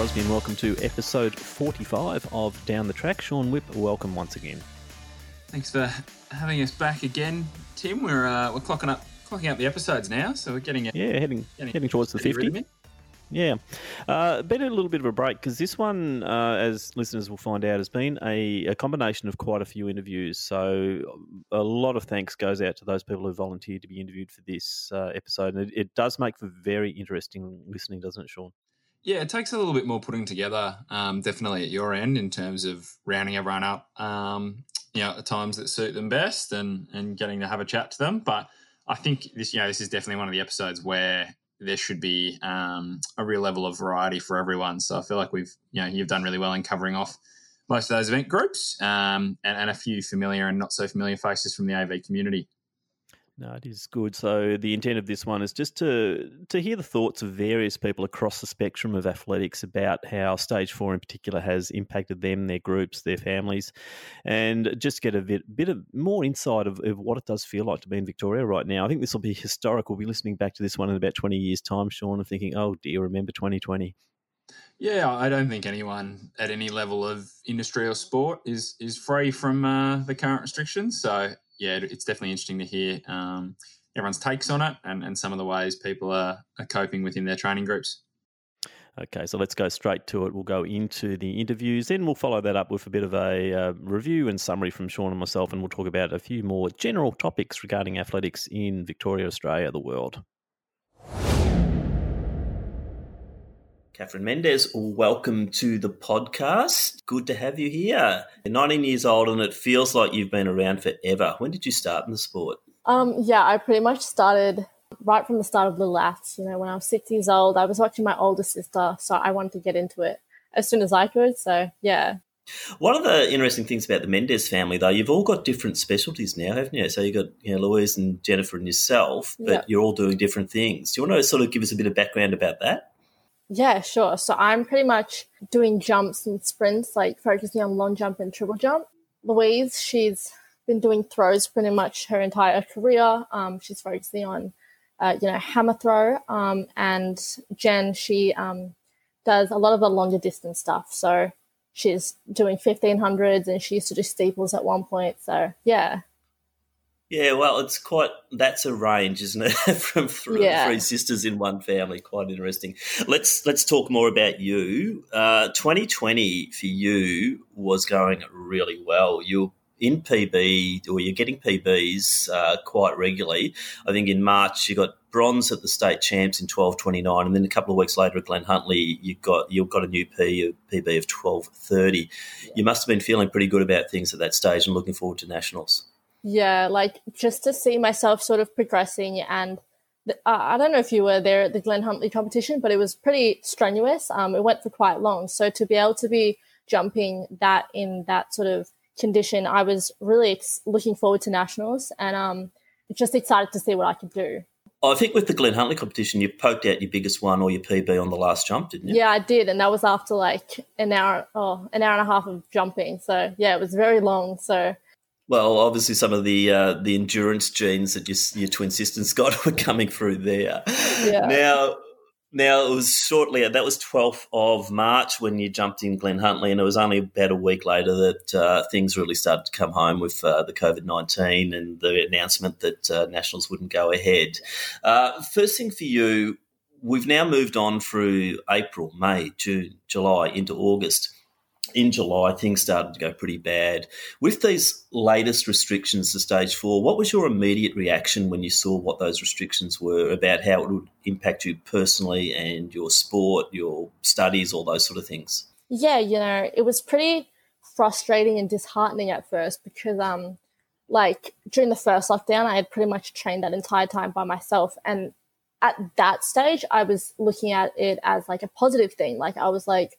Crosby, and welcome to episode 45 of Down the Track. Sean Whip, welcome once again. Thanks for having us back again, Tim. We're uh, we're clocking up clocking up the episodes now, so we're getting yeah heading getting, heading towards the 50. Yeah, uh, been a little bit of a break because this one, uh, as listeners will find out, has been a, a, combination of quite a few interviews. So a lot of thanks goes out to those people who volunteered to be interviewed for this uh, episode, and it, it, does make for very interesting listening, doesn't it, Sean? Yeah, it takes a little bit more putting together, um, definitely at your end in terms of rounding everyone up, um, you know, at the times that suit them best, and and getting to have a chat to them. But I think this, you know, this is definitely one of the episodes where there should be um, a real level of variety for everyone. So I feel like we've, you know, you've done really well in covering off most of those event groups um, and, and, a few familiar and not so familiar faces from the AV community. No, it is good. So the intent of this one is just to to hear the thoughts of various people across the spectrum of athletics about how stage four in particular has impacted them, their groups, their families, and just get a bit, bit of more insight of, of what it does feel like to be in Victoria right now. I think this will be historic. We'll be listening back to this one in about twenty years' time, Sean, and thinking, "Oh dear, remember 2020." Yeah, I don't think anyone at any level of industry or sport is is free from uh, the current restrictions. So yeah, it's definitely interesting to hear um, everyone's takes on it and, and some of the ways people are, are coping within their training groups. Okay, so let's go straight to it. We'll go into the interviews, then we'll follow that up with a bit of a uh, review and summary from Sean and myself, and we'll talk about a few more general topics regarding athletics in Victoria, Australia, the world. Catherine Mendez, welcome to the podcast. Good to have you here. You're 19 years old and it feels like you've been around forever. When did you start in the sport? Um, yeah, I pretty much started right from the start of Little Aths. You know, when I was six years old, I was watching my older sister, so I wanted to get into it as soon as I could. So, yeah. One of the interesting things about the Mendez family, though, you've all got different specialties now, haven't you? So you've got you know, Louise and Jennifer and yourself, but yep. you're all doing different things. Do you want to sort of give us a bit of background about that? Yeah, sure. So I'm pretty much doing jumps and sprints, like focusing on long jump and triple jump. Louise, she's been doing throws pretty much her entire career. Um, she's focusing on, uh, you know, hammer throw. Um, and Jen, she um, does a lot of the longer distance stuff. So she's doing 1500s and she used to do steeples at one point. So yeah, yeah, well, it's quite that's a range, isn't it? From three, yeah. three, sisters in one family, quite interesting. Let's let's talk more about you. Uh, 2020 for you was going really well. You're in PB, or you're getting PBs uh, quite regularly. I think in March you got bronze at the state champs in 12:29, and then a couple of weeks later at Glen Huntly you got you got a new P, PB of 12:30. You must have been feeling pretty good about things at that stage and looking forward to nationals. Yeah, like just to see myself sort of progressing and the, uh, I don't know if you were there at the Glen Huntly competition, but it was pretty strenuous. Um, it went for quite long. So to be able to be jumping that in that sort of condition, I was really ex- looking forward to nationals and um, just excited to see what I could do. I think with the Glen Huntly competition, you poked out your biggest one or your PB on the last jump, didn't you? Yeah, I did, and that was after like an hour, oh, an hour and a half of jumping. So yeah, it was very long. So well, obviously, some of the uh, the endurance genes that your, your twin sisters got were coming through there. Yeah. Now, now it was shortly that was twelfth of March when you jumped in Glen Huntly, and it was only about a week later that uh, things really started to come home with uh, the COVID nineteen and the announcement that uh, nationals wouldn't go ahead. Uh, first thing for you, we've now moved on through April, May, June, July into August in July, things started to go pretty bad. With these latest restrictions to stage four, what was your immediate reaction when you saw what those restrictions were about how it would impact you personally and your sport, your studies, all those sort of things? Yeah, you know, it was pretty frustrating and disheartening at first because, um, like during the first lockdown, I had pretty much trained that entire time by myself. And at that stage, I was looking at it as like a positive thing. Like, I was like,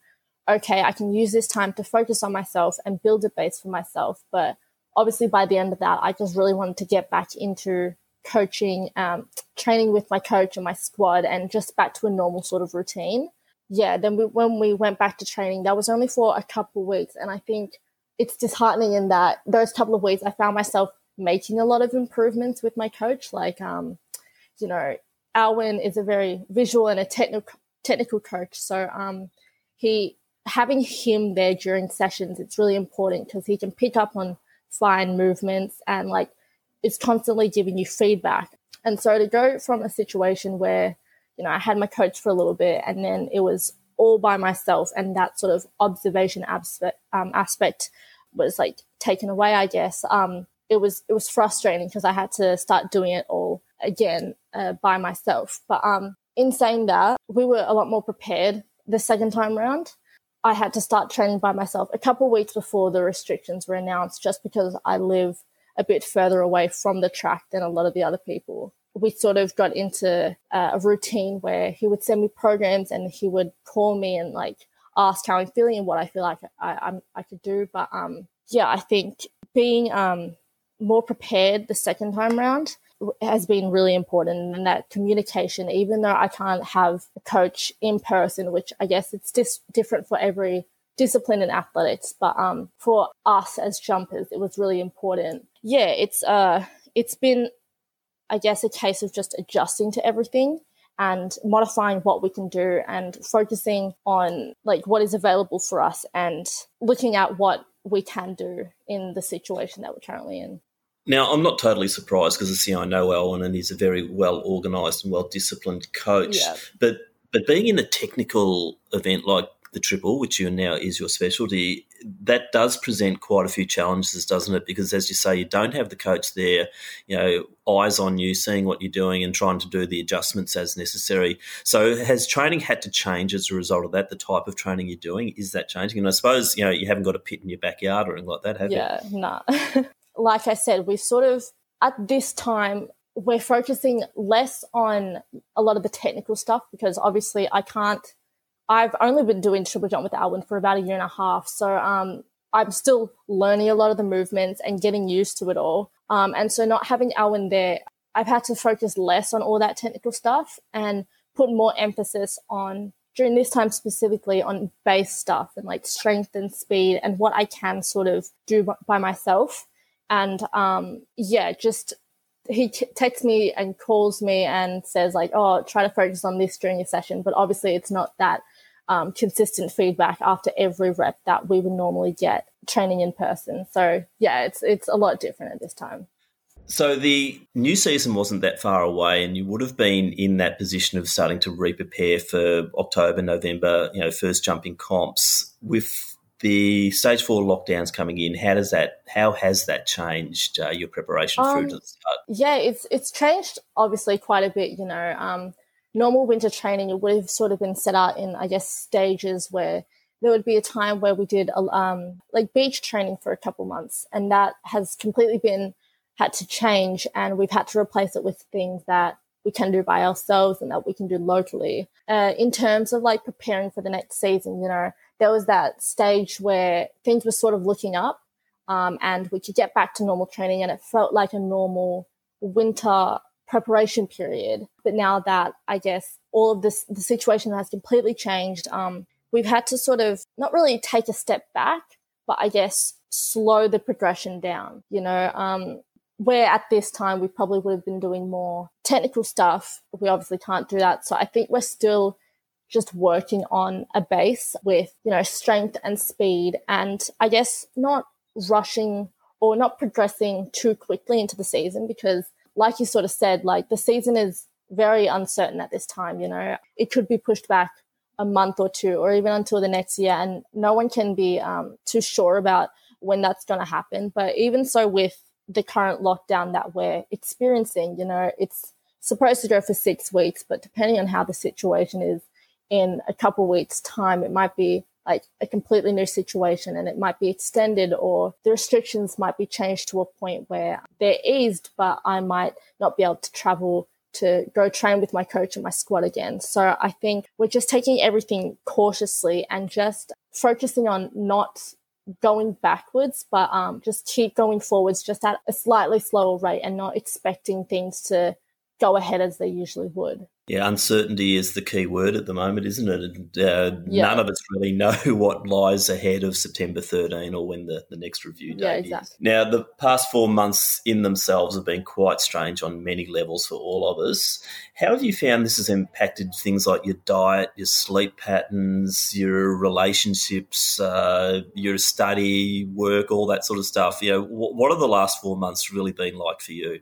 okay, I can use this time to focus on myself and build a base for myself. But obviously, by the end of that, I just really wanted to get back into coaching, um, training with my coach and my squad, and just back to a normal sort of routine. Yeah, then we, when we went back to training, that was only for a couple weeks. And I think it's disheartening in that those couple of weeks, I found myself making a lot of improvements with my coach. Like, um, you know, Alwyn is a very visual and a technical technical coach. So um, he having him there during sessions, it's really important because he can pick up on fine movements and like it's constantly giving you feedback. And so to go from a situation where, you know, I had my coach for a little bit and then it was all by myself and that sort of observation aspect, um, aspect was like taken away, I guess. Um, it was it was frustrating because I had to start doing it all again uh, by myself. But um, in saying that, we were a lot more prepared the second time round. I had to start training by myself a couple weeks before the restrictions were announced, just because I live a bit further away from the track than a lot of the other people. We sort of got into a routine where he would send me programs and he would call me and like ask how I'm feeling and what I feel like I, I, I could do. But um, yeah, I think being um, more prepared the second time round has been really important and that communication even though i can't have a coach in person which i guess it's just different for every discipline in athletics but um for us as jumpers it was really important. Yeah it's uh it's been i guess a case of just adjusting to everything and modifying what we can do and focusing on like what is available for us and looking at what we can do in the situation that we're currently in now, I'm not totally surprised because you know, I know Alwyn and he's a very well organised and well disciplined coach. Yeah. But but being in a technical event like the triple, which you now is your specialty, that does present quite a few challenges, doesn't it? Because as you say, you don't have the coach there, you know, eyes on you, seeing what you're doing and trying to do the adjustments as necessary. So has training had to change as a result of that? The type of training you're doing is that changing? And I suppose you know you haven't got a pit in your backyard or anything like that, have yeah, you? Yeah, no. like I said, we sort of, at this time, we're focusing less on a lot of the technical stuff because obviously I can't, I've only been doing triple jump with Alwyn for about a year and a half. So um, I'm still learning a lot of the movements and getting used to it all. Um, and so not having Alwyn there, I've had to focus less on all that technical stuff and put more emphasis on during this time specifically on base stuff and like strength and speed and what I can sort of do by myself. And um, yeah, just he t- texts me and calls me and says like, "Oh, try to focus on this during your session." But obviously, it's not that um, consistent feedback after every rep that we would normally get training in person. So yeah, it's it's a lot different at this time. So the new season wasn't that far away, and you would have been in that position of starting to re-prepare for October, November, you know, first jumping comps with the stage four lockdowns coming in, how does that? How has that changed uh, your preparation um, through to the start? Yeah, it's it's changed obviously quite a bit. You know, um, normal winter training it would have sort of been set out in I guess stages where there would be a time where we did um, like beach training for a couple months, and that has completely been had to change, and we've had to replace it with things that we can do by ourselves and that we can do locally. Uh, in terms of like preparing for the next season, you know, there was that stage where things were sort of looking up um, and we could get back to normal training and it felt like a normal winter preparation period. But now that I guess all of this, the situation has completely changed, um, we've had to sort of not really take a step back, but I guess slow the progression down. You know, um, where at this time we probably would have been doing more technical stuff, we obviously can't do that. So I think we're still just working on a base with, you know, strength and speed and I guess not rushing or not progressing too quickly into the season because like you sort of said, like the season is very uncertain at this time, you know. It could be pushed back a month or two or even until the next year and no one can be um, too sure about when that's going to happen. But even so with the current lockdown that we're experiencing, you know, it's supposed to go for six weeks, but depending on how the situation is, in a couple weeks time it might be like a completely new situation and it might be extended or the restrictions might be changed to a point where they're eased but i might not be able to travel to go train with my coach and my squad again. So i think we're just taking everything cautiously and just focusing on not going backwards but um, just keep going forwards just at a slightly slower rate and not expecting things to go ahead as they usually would Yeah, uncertainty is the key word at the moment, isn't it? And, uh, yeah. None of us really know what lies ahead of September 13 or when the, the next review date yeah, exactly. is. Now, the past four months in themselves have been quite strange on many levels for all of us. How have you found this has impacted things like your diet, your sleep patterns, your relationships, uh, your study, work, all that sort of stuff? You know, what have the last four months really been like for you?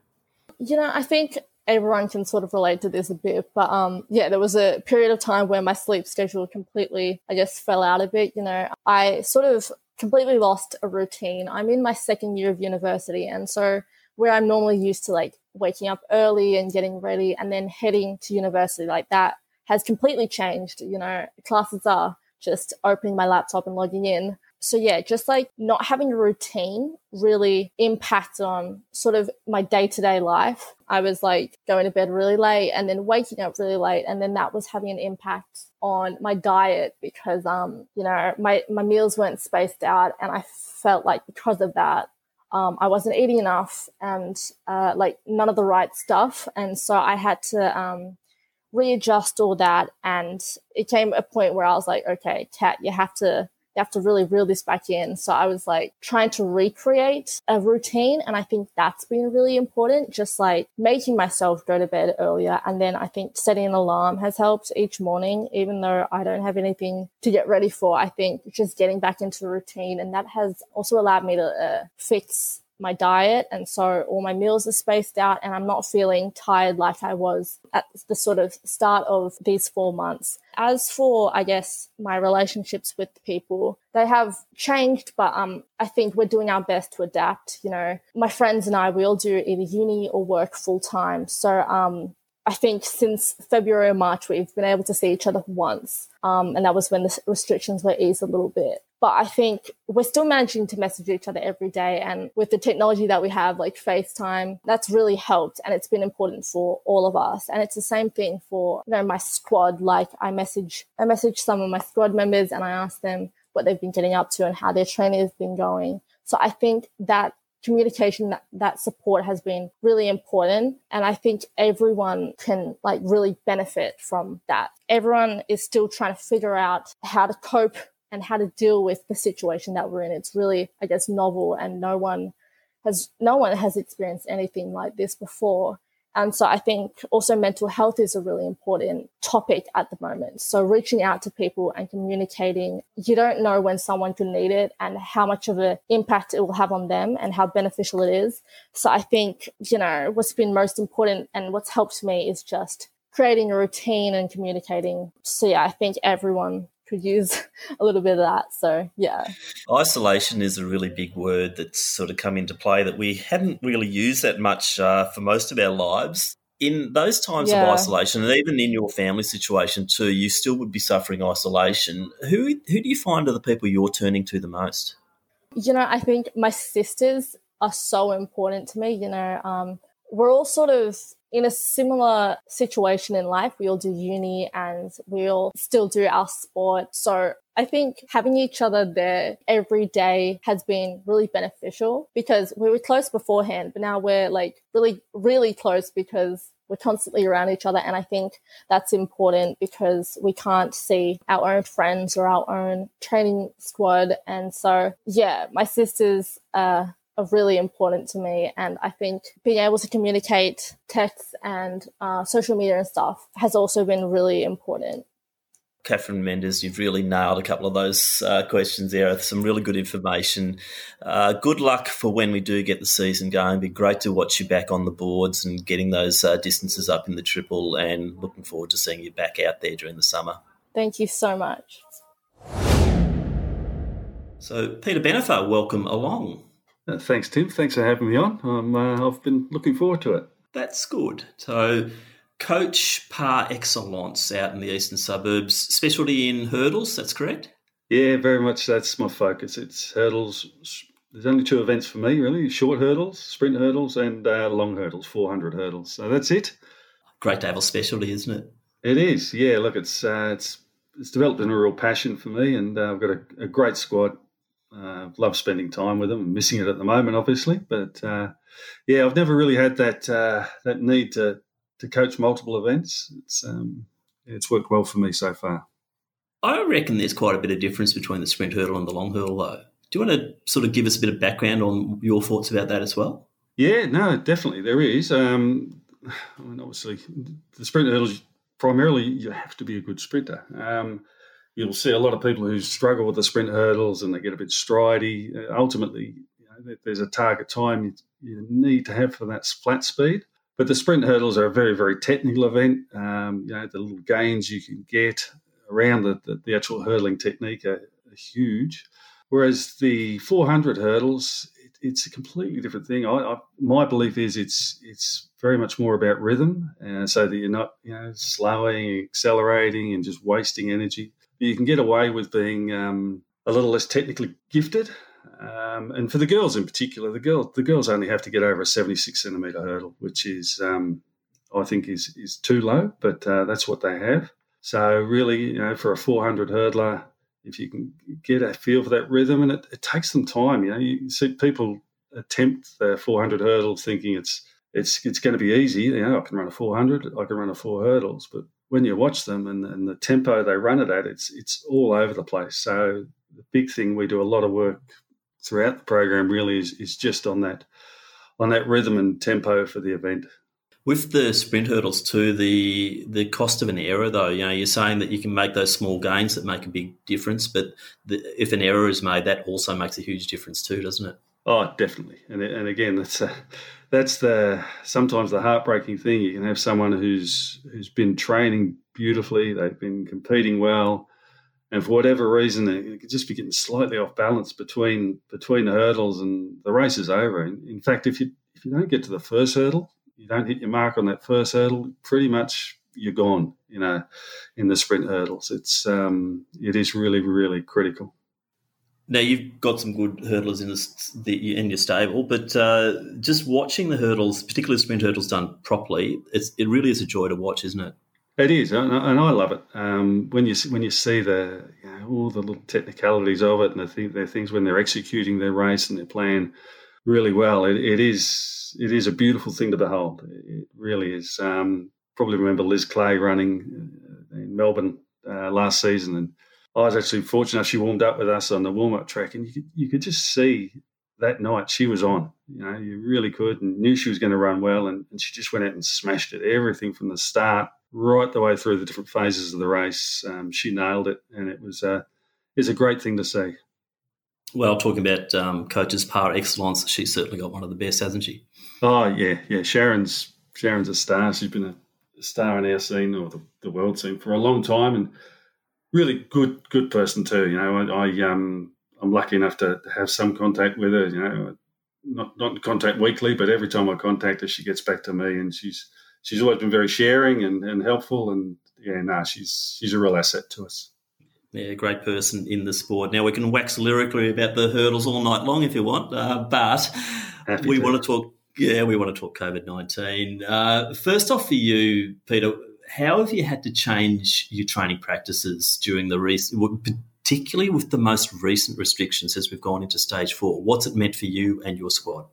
You know, I think everyone can sort of relate to this a bit. But um, yeah, there was a period of time where my sleep schedule completely, I guess, fell out a bit. You know, I sort of completely lost a routine. I'm in my second year of university, and so where I'm normally used to like waking up early and getting ready and then heading to university like that has completely changed. You know, classes are just opening my laptop and logging in so yeah, just like not having a routine really impacted on sort of my day to day life. I was like going to bed really late and then waking up really late. And then that was having an impact on my diet because, um, you know, my, my meals weren't spaced out. And I felt like because of that, um, I wasn't eating enough and, uh, like none of the right stuff. And so I had to, um, readjust all that. And it came a point where I was like, okay, Kat, you have to, you have to really reel this back in. So I was like trying to recreate a routine. And I think that's been really important, just like making myself go to bed earlier. And then I think setting an alarm has helped each morning, even though I don't have anything to get ready for. I think just getting back into the routine. And that has also allowed me to uh, fix my diet and so all my meals are spaced out and I'm not feeling tired like I was at the sort of start of these four months. As for I guess my relationships with people, they have changed, but um I think we're doing our best to adapt. You know, my friends and I we all do either uni or work full time. So um I think since February or March, we've been able to see each other once. Um, and that was when the restrictions were eased a little bit. But I think we're still managing to message each other every day. And with the technology that we have, like FaceTime, that's really helped. And it's been important for all of us. And it's the same thing for, you know, my squad. Like I message, I message some of my squad members and I ask them what they've been getting up to and how their training has been going. So I think that communication that, that support has been really important and i think everyone can like really benefit from that everyone is still trying to figure out how to cope and how to deal with the situation that we're in it's really i guess novel and no one has no one has experienced anything like this before and so I think also mental health is a really important topic at the moment. So reaching out to people and communicating, you don't know when someone could need it and how much of an impact it will have on them and how beneficial it is. So I think, you know, what's been most important and what's helped me is just creating a routine and communicating. So yeah, I think everyone could use a little bit of that. So, yeah. Isolation is a really big word that's sort of come into play that we hadn't really used that much uh, for most of our lives. In those times yeah. of isolation, and even in your family situation too, you still would be suffering isolation. Who who do you find are the people you're turning to the most? You know, I think my sisters are so important to me. You know, um, we're all sort of in a similar situation in life. We all do uni and we all still do our sport. So I think having each other there every day has been really beneficial because we were close beforehand, but now we're like really, really close because we're constantly around each other. And I think that's important because we can't see our own friends or our own training squad. And so, yeah, my sisters, uh, really important to me. And I think being able to communicate text and uh, social media and stuff has also been really important. Catherine Mendes, you've really nailed a couple of those uh, questions there. Some really good information. Uh, good luck for when we do get the season going. It'd be great to watch you back on the boards and getting those uh, distances up in the triple, and looking forward to seeing you back out there during the summer. Thank you so much. So, Peter Benefer, welcome along. Uh, thanks, Tim. Thanks for having me on. Um, uh, I've been looking forward to it. That's good. So, coach par excellence out in the eastern suburbs, specialty in hurdles, that's correct? Yeah, very much that's my focus. It's hurdles. There's only two events for me, really short hurdles, sprint hurdles, and uh, long hurdles, 400 hurdles. So that's it. Great to have a specialty, isn't it? It is. Yeah, look, it's, uh, it's, it's developed in a real passion for me, and uh, I've got a, a great squad uh, love spending time with them. I'm missing it at the moment, obviously, but uh, yeah, I've never really had that uh, that need to to coach multiple events. It's um, it's worked well for me so far. I reckon there's quite a bit of difference between the sprint hurdle and the long hurdle, though. Do you want to sort of give us a bit of background on your thoughts about that as well? Yeah, no, definitely there is. Um, I mean, obviously, the sprint hurdles primarily you have to be a good sprinter. Um, you'll see a lot of people who struggle with the sprint hurdles and they get a bit stridey. Uh, ultimately, you know, there's a target time you, need to have for that flat speed. But the sprint hurdles are a very, very technical event. Um, you know, the little gains you can get around the, the, the actual hurdling technique are, are, huge. Whereas the 400 hurdles, it, it's a completely different thing. I, I, my belief is it's it's very much more about rhythm, uh, so that you're not you know slowing, accelerating, and just wasting energy. You can get away with being um, a little less technically gifted. Um, and for the girls in particular, the girls the girls only have to get over a 76 centimetre hurdle, which is um, I think is is too low, but uh, that's what they have. So really, you know, for a 400 hurdler, if you can get a feel for that rhythm, and it, it takes them time. You know, you see people attempt the 400 hurdles thinking it's it's it's going to be easy. You know, I can run a 400, I can run a four hurdles, but when you watch them and, and the tempo they run it at, it's it's all over the place. So the big thing we do a lot of work throughout the program really is is just on that on that rhythm and tempo for the event. With the sprint hurdles too, the the cost of an error though, you know, you're saying that you can make those small gains that make a big difference, but the, if an error is made, that also makes a huge difference too, doesn't it? Oh, definitely. And and again, that's a, that's the sometimes the heartbreaking thing. You can have someone who's who's been training beautifully, they've been competing well, and for whatever reason, they could just be getting slightly off balance between between the hurdles, and the race is over. In, in fact, if you if you don't get to the first hurdle, you don't hit your mark on that first hurdle, pretty much you're gone. You know, in the sprint hurdles, it's um, it is really really critical. Now you've got some good hurdlers in the, in your stable, but uh, just watching the hurdles, particularly sprint hurdles done properly, it really is a joy to watch, isn't it? It is, and I love it. Um, when you when you see the you know, all the little technicalities of it, and the, th- the things when they're executing their race and their plan really well, it, it is it is a beautiful thing to behold. It really is. Um, probably remember Liz Clay running uh, in Melbourne uh, last season, and I was actually fortunate. She warmed up with us on the warm up track, and you could you could just see that night she was on. You know, you really could, and knew she was going to run well, and, and she just went out and smashed it. Everything from the start right the way through the different phases of the race, um, she nailed it, and it was a it's a great thing to see. Well, talking about um, coaches par excellence, she's certainly got one of the best, hasn't she? Oh yeah, yeah. Sharon's Sharon's a star. She's been a star in our scene or the, the world scene for a long time, and really good good person too. You know, I, I um I'm lucky enough to have some contact with her. You know, not not in contact weekly, but every time I contact her, she gets back to me, and she's she's always been very sharing and, and helpful. And yeah, no, nah, she's she's a real asset to us. Yeah, great person in the sport. Now we can wax lyrically about the hurdles all night long if you want, uh, but Happy we to. want to talk yeah, we want to talk COVID 19. Uh, first off, for you, Peter, how have you had to change your training practices during the recent, particularly with the most recent restrictions as we've gone into stage four? What's it meant for you and your squad?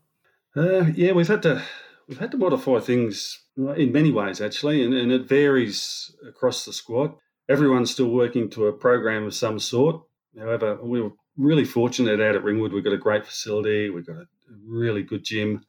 Uh, yeah, we've had to we've had to modify things in many ways actually, and, and it varies across the squad. Everyone's still working to a program of some sort. However, we were really fortunate out at Ringwood. We've got a great facility. We've got a really good gym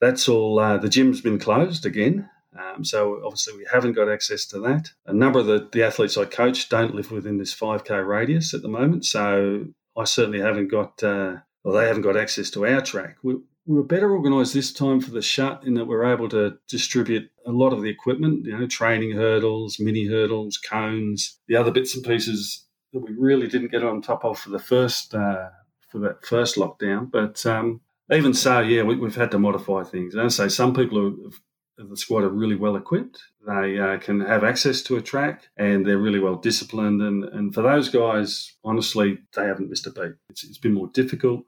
that's all. Uh, the gym's been closed again. Um, so obviously we haven't got access to that. A number of the, the athletes I coach don't live within this 5k radius at the moment. So I certainly haven't got, uh, well, they haven't got access to our track. We, we were better organised this time for the shut in that we're able to distribute a lot of the equipment, you know, training hurdles, mini hurdles, cones, the other bits and pieces that we really didn't get on top of for the first uh, for that first lockdown. But um, even so, yeah, we, have had to modify things. And I say some people of the squad are really well equipped. They uh, can have access to a track and they're really well disciplined. And, and for those guys, honestly, they haven't missed a beat. It's, it's been more difficult.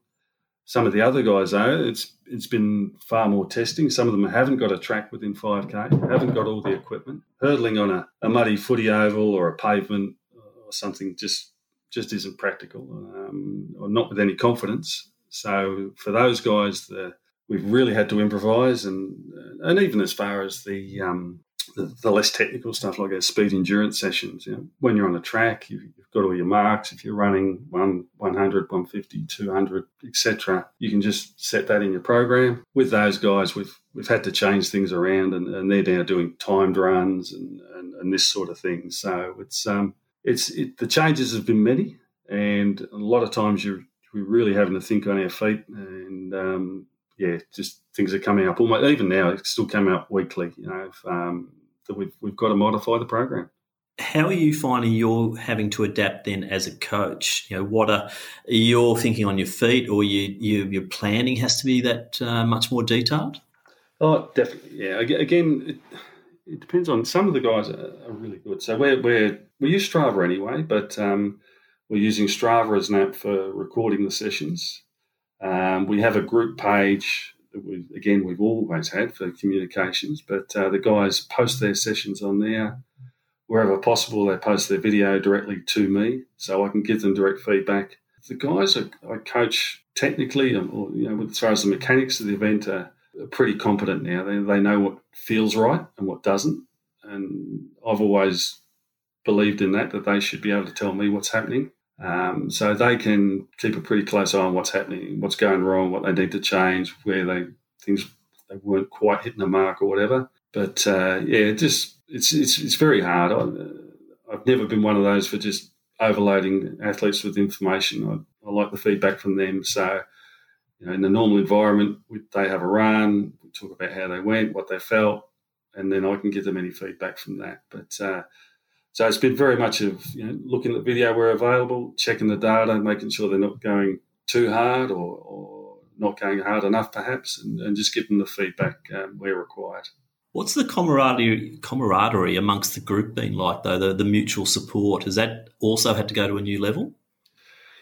Some of the other guys, though, it's it's been far more testing. Some of them haven't got a track within 5k, haven't got all the equipment. Hurdling on a, a muddy footy oval or a pavement or something just just isn't practical, um, or not with any confidence. So for those guys, the, we've really had to improvise, and and even as far as the um, the less technical stuff like our speed endurance sessions. You know, when you're on the track, you've, you've got all your marks. If you're running one, 100, 150, 200, etc., you can just set that in your program. With those guys, we've we've had to change things around, and, and they're now doing timed runs and, and, and this sort of thing. So it's um it's it, the changes have been many, and a lot of times you're we're really having to think on our feet and um, yeah, just things are coming up. Almost even now, it's still coming up weekly. You know, if, um, that we've we've got to modify the program. How are you finding you're having to adapt then as a coach? You know, what are you're thinking on your feet, or you, you your planning has to be that uh, much more detailed? Oh, definitely. Yeah. Again, it, it depends on some of the guys are, are really good. So we're we're we use Strava anyway, but um, we're using Strava as an app for recording the sessions. Um, we have a group page that we again we've always had for communications, but uh, the guys post their sessions on there. Wherever possible, they post their video directly to me, so I can give them direct feedback. The guys I, I coach technically, um, or you know, as far as the mechanics of the event, are, are pretty competent now. They, they know what feels right and what doesn't, and I've always believed in that that they should be able to tell me what's happening. Um, so they can keep a pretty close eye on what's happening, what's going wrong, what they need to change, where they things they weren't quite hitting the mark or whatever. But uh, yeah, just it's it's it's very hard. I, have never been one of those for just overloading athletes with information. I, I like the feedback from them. So you know, in the normal environment, they have a run, we talk about how they went, what they felt, and then I can give them any feedback from that. But uh, so it's been very much of you know, looking at the video where available, checking the data, making sure they're not going too hard or, or not going hard enough, perhaps, and, and just giving the feedback um, where required. What's the camaraderie, camaraderie amongst the group been like, though? The, the mutual support has that also had to go to a new level?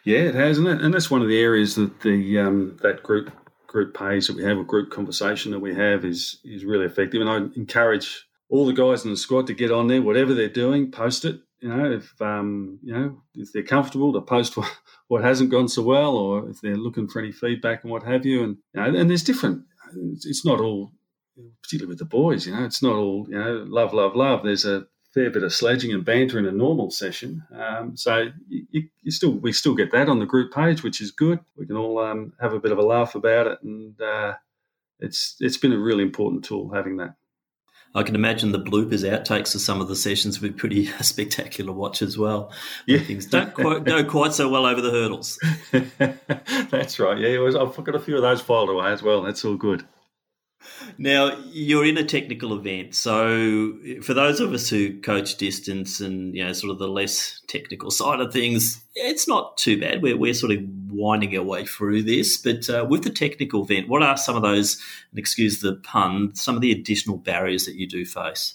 Yeah, it has, and, and that's one of the areas that the um, that group group page that we have, a group conversation that we have, is is really effective. And I encourage all the guys in the squad to get on there, whatever they're doing, post it. You know, if um, you know if they're comfortable to post what, hasn't gone so well, or if they're looking for any feedback and what have you. And you know, and there's different. It's not all, particularly with the boys. You know, it's not all you know love, love, love. There's a fair bit of sledging and banter in a normal session. Um, so you, you, still we still get that on the group page, which is good. We can all um, have a bit of a laugh about it, and uh, it's it's been a really important tool having that. I can imagine the bloopers, outtakes of some of the sessions would be pretty spectacular watch as well. Yeah. Things don't quite, go quite so well over the hurdles. That's right. Yeah, I've got a few of those filed away as well. That's all good. Now you're in a technical event, so for those of us who coach distance and you know sort of the less technical side of things, it's not too bad. We're we're sort of winding our way through this, but uh, with the technical event, what are some of those? And excuse the pun, some of the additional barriers that you do face.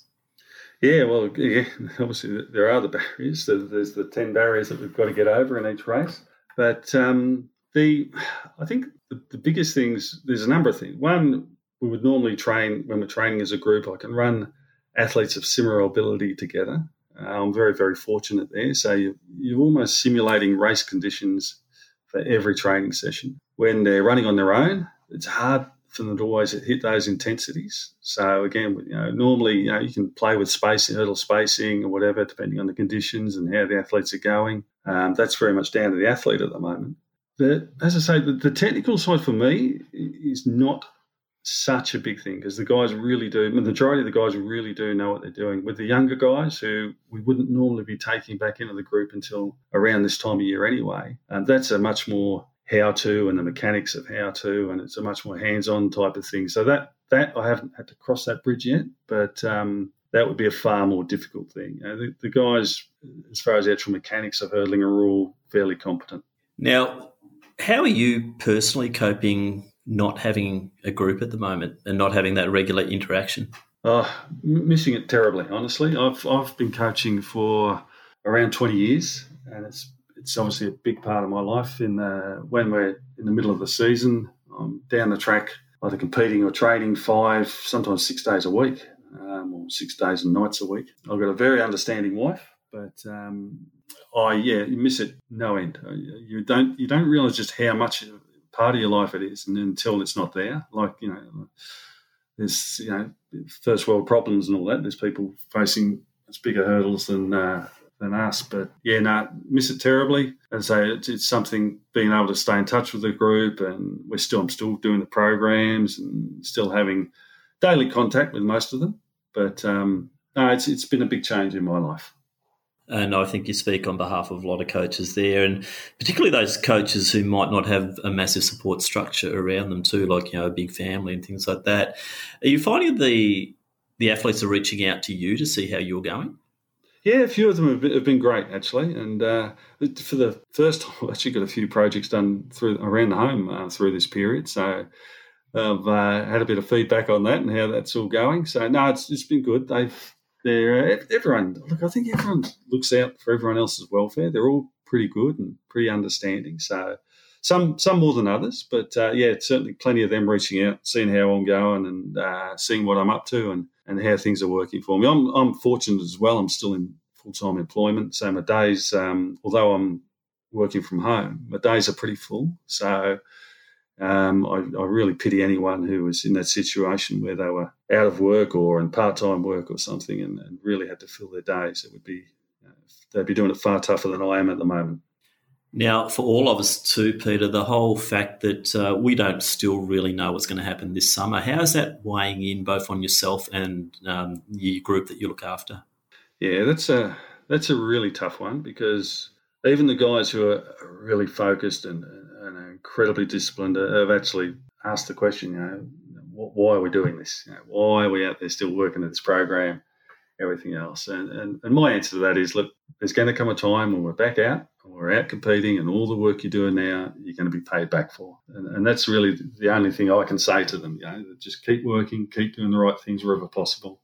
Yeah, well, yeah, obviously there are the barriers. There's the ten barriers that we've got to get over in each race, but um, the I think the, the biggest things. There's a number of things. One we would normally train when we're training as a group. I can run athletes of similar ability together. Uh, I'm very, very fortunate there. So you, you're almost simulating race conditions for every training session. When they're running on their own, it's hard for them to always hit those intensities. So again, you know, normally you know you can play with spacing, hurdle spacing, or whatever, depending on the conditions and how the athletes are going. Um, that's very much down to the athlete at the moment. But as I say, the, the technical side for me is not such a big thing because the guys really do. The majority of the guys really do know what they're doing. With the younger guys who we wouldn't normally be taking back into the group until around this time of year anyway, um, that's a much more how to and the mechanics of how to, and it's a much more hands-on type of thing. So that that I haven't had to cross that bridge yet, but um, that would be a far more difficult thing. You know, the, the guys, as far as the actual mechanics of hurdling, are all fairly competent. Now, how are you personally coping not having a group at the moment and not having that regular interaction? Oh, missing it terribly, honestly. I've, I've been coaching for around 20 years, and it's it's obviously a big part of my life. In the, when we're in the middle of the season, I'm down the track, either competing or training five, sometimes six days a week, um, or six days and nights a week. I've got a very understanding wife, but um, I yeah, you miss it no end. You don't you don't realise just how much part of your life it is, and until it's not there, like you know, there's you know first world problems and all that. There's people facing bigger hurdles than uh, than us. But yeah, no, miss it terribly. And say, it's, it's, something being able to stay in touch with the group, and we're still I'm still doing the programs and still having daily contact with most of them. But um, no, it's it's been a big change in my life. And I think you speak on behalf of a lot of coaches there, and particularly those coaches who might not have a massive support structure around them too, like you know a big family and things like that. Are you finding the the athletes are reaching out to you to see how you're going? Yeah, a few of them have been, have been great actually, and uh, for the first time, I've actually got a few projects done through around the home uh, through this period. So I've uh, had a bit of feedback on that and how that's all going. So no, it's it's been good. They've they're uh, everyone. Look, I think everyone looks out for everyone else's welfare. They're all pretty good and pretty understanding. So some some more than others, but uh, yeah, certainly plenty of them reaching out, seeing how I'm going, and uh, seeing what I'm up to, and and how things are working for me. I'm, I'm fortunate as well. I'm still in full time employment, so my days, um, although I'm working from home, my days are pretty full. So um, I, I, really pity anyone who was in that situation where they were out of work or in part time work or something, and, and, really had to fill their days. It would be uh, they'd be doing it far tougher than I am at the moment. Now, for all of us too, Peter, the whole fact that uh, we don't still really know what's going to happen this summer, how is that weighing in both on yourself and um, your group that you look after? Yeah, that's a that's a really tough one because even the guys who are really focused and, and incredibly disciplined uh, have actually asked the question, you know, why are we doing this? You know, why are we out there still working at this program? Everything else, and, and and my answer to that is, look, there's going to come a time when we're back out we're out competing and all the work you're doing now, you're going to be paid back for. And, and that's really the only thing I can say to them. You know, just keep working, keep doing the right things wherever possible.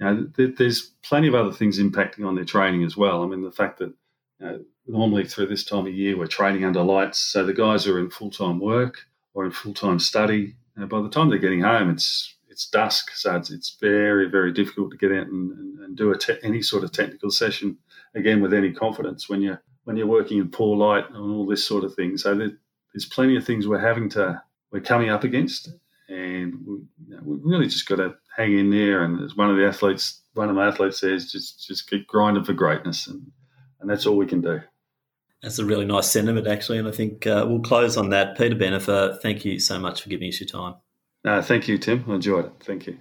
You know, th- there's plenty of other things impacting on their training as well. I mean, the fact that you know, normally through this time of year we're training under lights, so the guys are in full time work or in full time study. And by the time they're getting home, it's it's dusk, so it's, it's very very difficult to get out and, and, and do te- any sort of technical session again with any confidence when you're when you're working in poor light and all this sort of thing. So there, there's plenty of things we're having to we're coming up against, and we, you know, we've really just got to hang in there. And as one of the athletes, one of my athletes says, just just keep grinding for greatness, and and that's all we can do. That's a really nice sentiment, actually, and I think uh, we'll close on that. Peter Benefer, thank you so much for giving us your time. Uh, thank you, Tim. I enjoyed it. Thank you.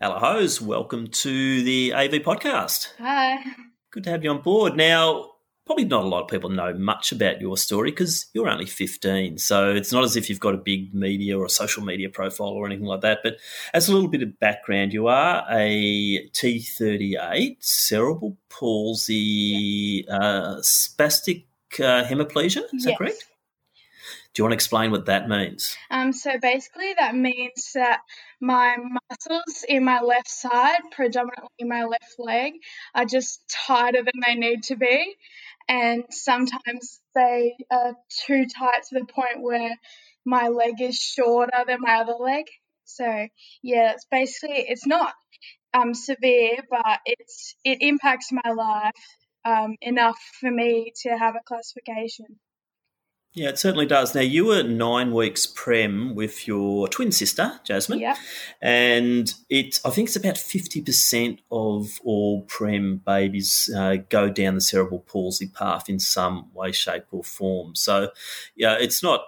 Ella Hose, welcome to the AV podcast. Hi. Good to have you on board. Now, probably not a lot of people know much about your story because you're only 15. So it's not as if you've got a big media or a social media profile or anything like that. But as a little bit of background, you are a T38 cerebral palsy uh, spastic uh, hemiplegia. Is yes. that correct? Do you want to explain what that means? Um, so basically, that means that my muscles in my left side, predominantly in my left leg, are just tighter than they need to be. And sometimes they are too tight to the point where my leg is shorter than my other leg. So yeah, it's basically it's not um, severe, but it's it impacts my life um, enough for me to have a classification. Yeah, it certainly does. Now, you were nine weeks prem with your twin sister, Jasmine. Yeah. And it, I think it's about 50% of all prem babies uh, go down the cerebral palsy path in some way, shape, or form. So, yeah, it's not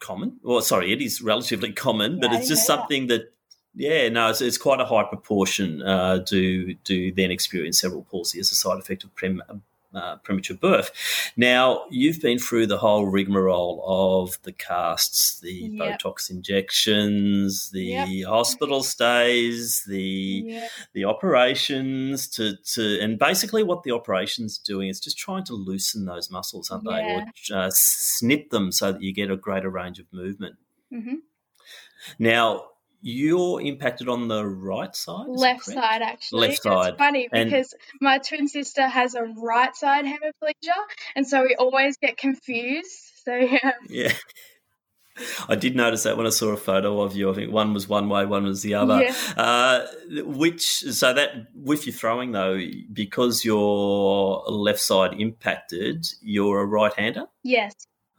common. Well, sorry, it is relatively common, but it's just something that. that yeah, no, it's, it's, quite a high proportion uh, do do then experience cerebral palsy as a side effect of prem, uh, premature birth. Now, you've been through the whole rigmarole of the casts, the yep. Botox injections, the yep. hospital stays, the yep. the operations to, to and basically what the operation's doing is just trying to loosen those muscles, aren't yeah. they? Or uh, snip them so that you get a greater range of movement. Mm-hmm. Now, you're impacted on the right side? Left side, actually. Left side. It's funny because and my twin sister has a right side hemiplegia, and so we always get confused. So, yeah. Yeah. I did notice that when I saw a photo of you. I think one was one way, one was the other. Yeah. Uh, which so that with your throwing though, because your left side impacted, you're a right hander. Yes.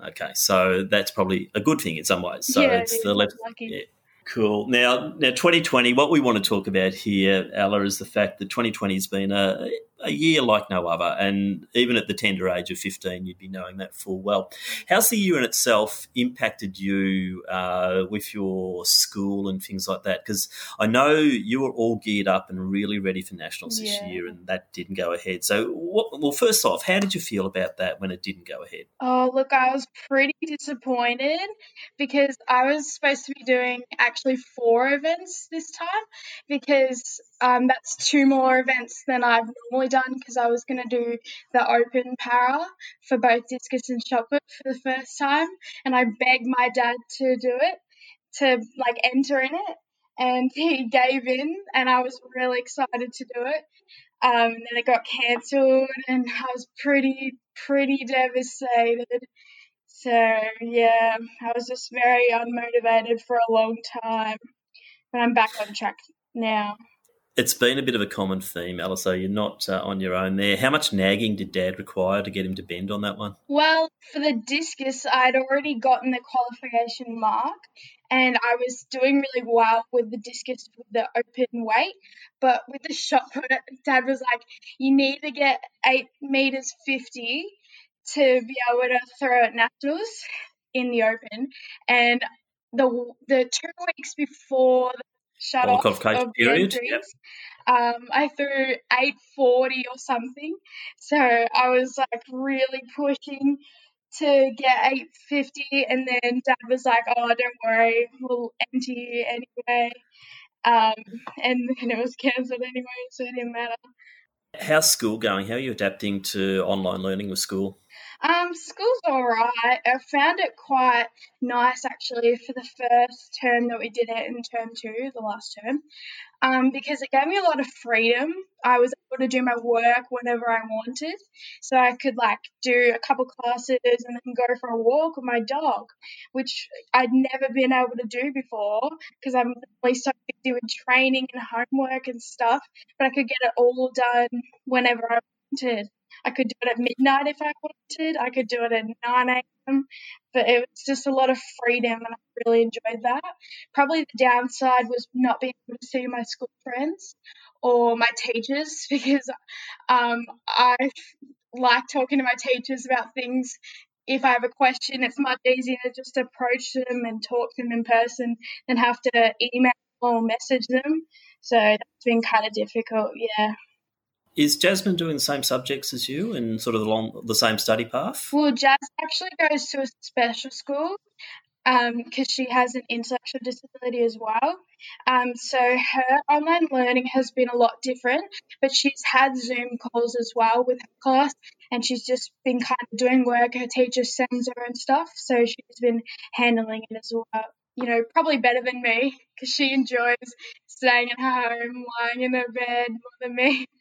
Okay, so that's probably a good thing in some ways. So yeah, it's the left. Lucky. Yeah. Cool. Now, now, 2020. What we want to talk about here, Ella, is the fact that 2020 has been a, a year like no other, and even at the tender age of 15, you'd be knowing that full well. How's the year in itself impacted you uh, with your school and things like that? Because I know you were all geared up and really ready for nationals this year, and that didn't go ahead. So, what, well, first off, how did you feel about that when it didn't go ahead? Oh, look, I was pretty disappointed because I was supposed to be doing actually four events this time because um, that's two more events than I've normally done because I was going to do the open para for both discus and shot put for the first time. And I begged my dad to do it, to like enter in it. And he gave in, and I was really excited to do it. Um, and then it got cancelled, and I was pretty, pretty devastated. So yeah, I was just very unmotivated for a long time, but I'm back on track now. It's been a bit of a common theme, Ella, so you're not uh, on your own there. How much nagging did Dad require to get him to bend on that one? Well, for the discus, I'd already gotten the qualification mark, and I was doing really well with the discus with the open weight. But with the shot put, Dad was like, "You need to get eight meters fifty to be able to throw at nationals in the open." And the the two weeks before the shut off of period, yep. um, I threw eight forty or something. So I was like really pushing to get 850 and then dad was like oh don't worry we'll empty you anyway um, and then it was cancelled anyway so it didn't matter How's school going? How are you adapting to online learning with school? Um, school's all right i found it quite nice actually for the first term that we did it in term two the last term um, because it gave me a lot of freedom i was able to do my work whenever i wanted so i could like do a couple classes and then go for a walk with my dog which I'd never been able to do before because I'm really so busy with training and homework and stuff. But I could get it all done whenever I wanted. I could do it at midnight if I wanted. I could do it at 9 a.m. But it was just a lot of freedom and I really enjoyed that. Probably the downside was not being able to see my school friends or my teachers because um, I like talking to my teachers about things if I have a question, it's much easier to just approach them and talk to them in person than have to email or message them. So that's been kind of difficult, yeah. Is Jasmine doing the same subjects as you and sort of along the same study path? Well, Jazz actually goes to a special school because she has an intellectual disability as well. Um, so her online learning has been a lot different, but she's had Zoom calls as well with her class, and she's just been kind of doing work. Her teacher sends her and stuff, so she's been handling it as well. You know, probably better than me because she enjoys staying at home, lying in her bed more than me.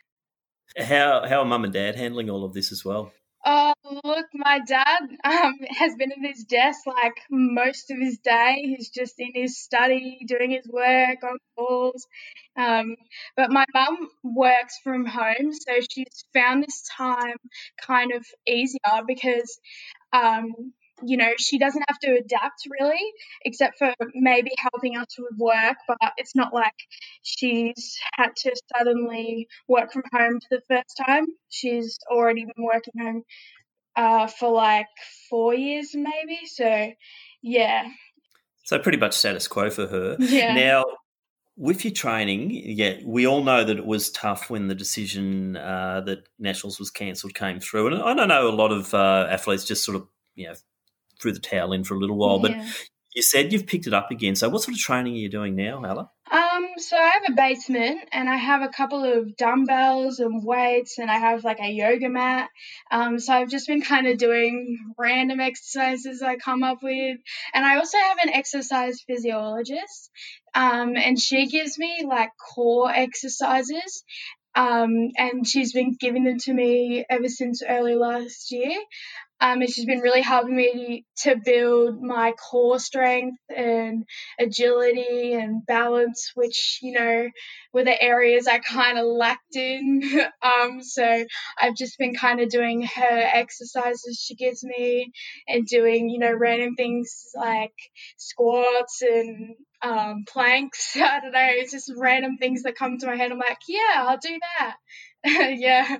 How how are mum and dad handling all of this as well? Oh, look, my dad um, has been at his desk like most of his day. He's just in his study doing his work on calls. Um, but my mum works from home, so she's found this time kind of easier because, um, you know, she doesn't have to adapt really, except for maybe helping us with work. But it's not like she's had to suddenly work from home for the first time. She's already been working home uh, for like four years, maybe. So, yeah. So pretty much status quo for her. Yeah. Now, with your training, yeah, we all know that it was tough when the decision uh, that nationals was cancelled came through, and I don't know a lot of uh, athletes just sort of you know threw the towel in for a little while. But you said you've picked it up again. So what sort of training are you doing now, Ella? Um, so I have a basement and I have a couple of dumbbells and weights and I have like a yoga mat. Um, so I've just been kind of doing random exercises I come up with. And I also have an exercise physiologist. Um, and she gives me like core exercises. Um, and she's been giving them to me ever since early last year. Um, and she's been really helping me to build my core strength and agility and balance, which, you know, were the areas I kind of lacked in. um, so I've just been kind of doing her exercises she gives me and doing, you know, random things like squats and um, planks. I don't know, it's just random things that come to my head. I'm like, yeah, I'll do that. yeah.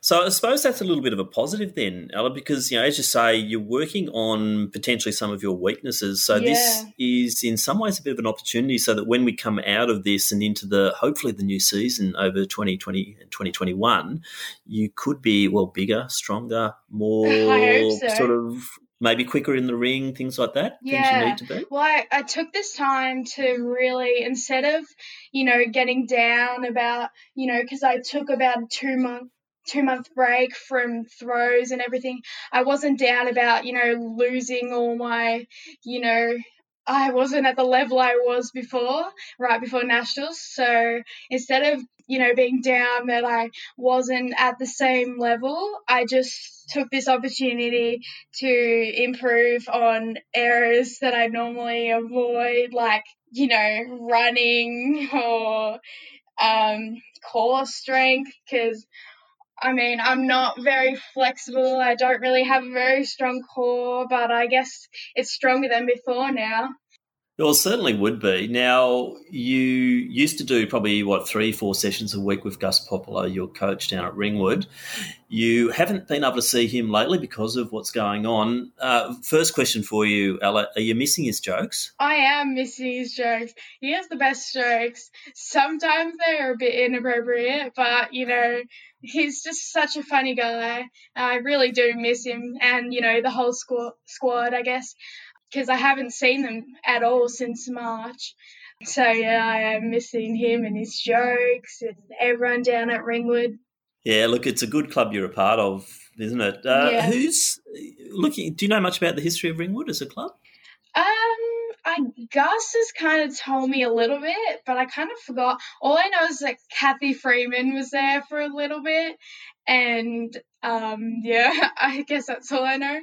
So I suppose that's a little bit of a positive then, Ella, because you know, as you say, you're working on potentially some of your weaknesses. So yeah. this is in some ways a bit of an opportunity so that when we come out of this and into the hopefully the new season over 2020 and 2021, you could be well bigger, stronger, more so. sort of maybe quicker in the ring, things like that. Yeah. Well, I, I took this time to really, instead of, you know, getting down about, you know, because I took about two months two month break from throws and everything, I wasn't down about, you know, losing all my, you know, I wasn't at the level I was before, right before nationals. So instead of, you know, being down that I wasn't at the same level, I just took this opportunity to improve on errors that I normally avoid, like, you know, running or um, core strength, because I mean, I'm not very flexible. I don't really have a very strong core, but I guess it's stronger than before now. Well, certainly would be. Now, you used to do probably, what, three, four sessions a week with Gus Popolo, your coach down at Ringwood. You haven't been able to see him lately because of what's going on. Uh, first question for you, Ella, are you missing his jokes? I am missing his jokes. He has the best jokes. Sometimes they're a bit inappropriate, but, you know, he's just such a funny guy. I really do miss him and, you know, the whole squad, squad I guess because I haven't seen them at all since March. So yeah, I am missing him and his jokes and everyone down at Ringwood. Yeah, look, it's a good club you're a part of, isn't it? Uh, yeah. Who's looking? Do you know much about the history of Ringwood as a club? Um, I Gus has kind of told me a little bit, but I kind of forgot. All I know is that Cathy Freeman was there for a little bit, and um, yeah, I guess that's all I know.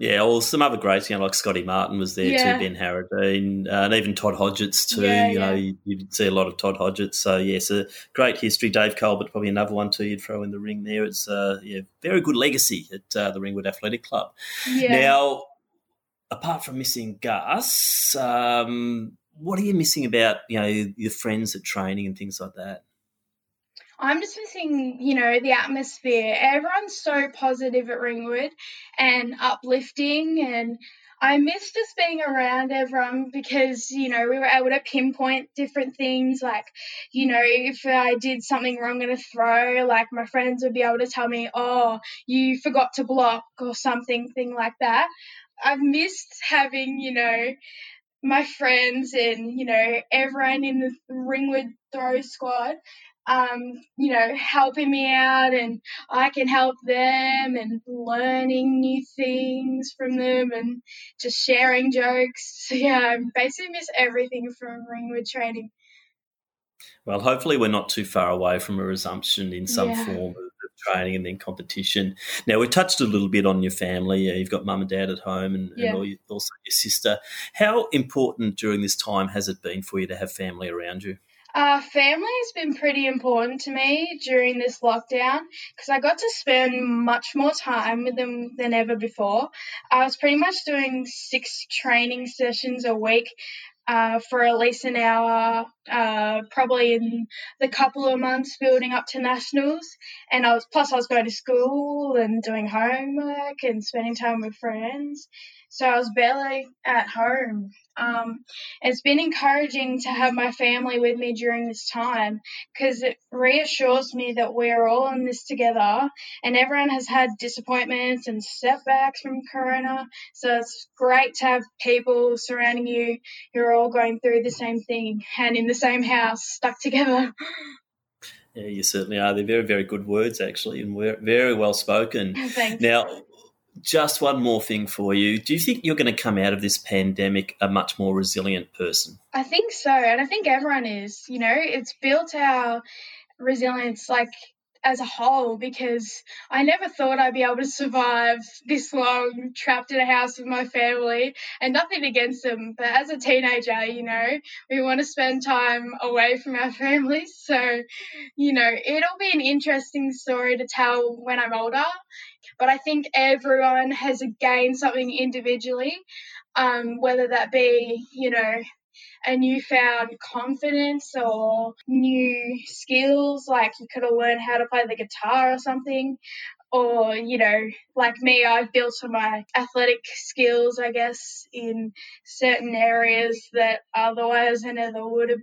Yeah, well, some other greats, you know, like Scotty Martin was there yeah. too, Ben Harradine, uh, and even Todd Hodgetts too. Yeah, you know, you, would see a lot of Todd Hodgetts. So yes, a great history. Dave Colbert, probably another one too. You'd throw in the ring there. It's uh, yeah, very good legacy at uh, the Ringwood Athletic Club. Now, apart from missing Gus, um, what are you missing about you know your friends at training and things like that? I'm just missing, you know, the atmosphere. Everyone's so positive at Ringwood and uplifting and I miss just being around everyone because, you know, we were able to pinpoint different things. Like, you know, if I did something wrong in a throw, like my friends would be able to tell me, oh, you forgot to block or something, thing like that. I've missed having, you know, my friends and, you know, everyone in the Ringwood throw squad um, you know, helping me out and I can help them and learning new things from them and just sharing jokes. So, yeah, I basically miss everything from Ringwood training. Well, hopefully, we're not too far away from a resumption in some yeah. form of training and then competition. Now, we touched a little bit on your family. You've got mum and dad at home and, yeah. and also your sister. How important during this time has it been for you to have family around you? Uh, family has been pretty important to me during this lockdown because I got to spend much more time with them than ever before. I was pretty much doing six training sessions a week uh, for at least an hour, uh, probably in the couple of months building up to nationals. And I was plus I was going to school and doing homework and spending time with friends. So I was barely at home. Um, it's been encouraging to have my family with me during this time because it reassures me that we're all in this together and everyone has had disappointments and setbacks from Corona. So it's great to have people surrounding you who are all going through the same thing and in the same house, stuck together. Yeah, you certainly are. They're very, very good words, actually, and very well spoken. Thanks. Now, just one more thing for you. Do you think you're going to come out of this pandemic a much more resilient person? I think so. And I think everyone is. You know, it's built our resilience. Like, as a whole because I never thought I'd be able to survive this long trapped in a house with my family and nothing against them. But as a teenager, you know, we want to spend time away from our families. So, you know, it'll be an interesting story to tell when I'm older. But I think everyone has gained something individually, um, whether that be, you know, a newfound confidence or new skills, like you could have learned how to play the guitar or something. Or, you know, like me, I've built on my athletic skills, I guess, in certain areas that otherwise I never would have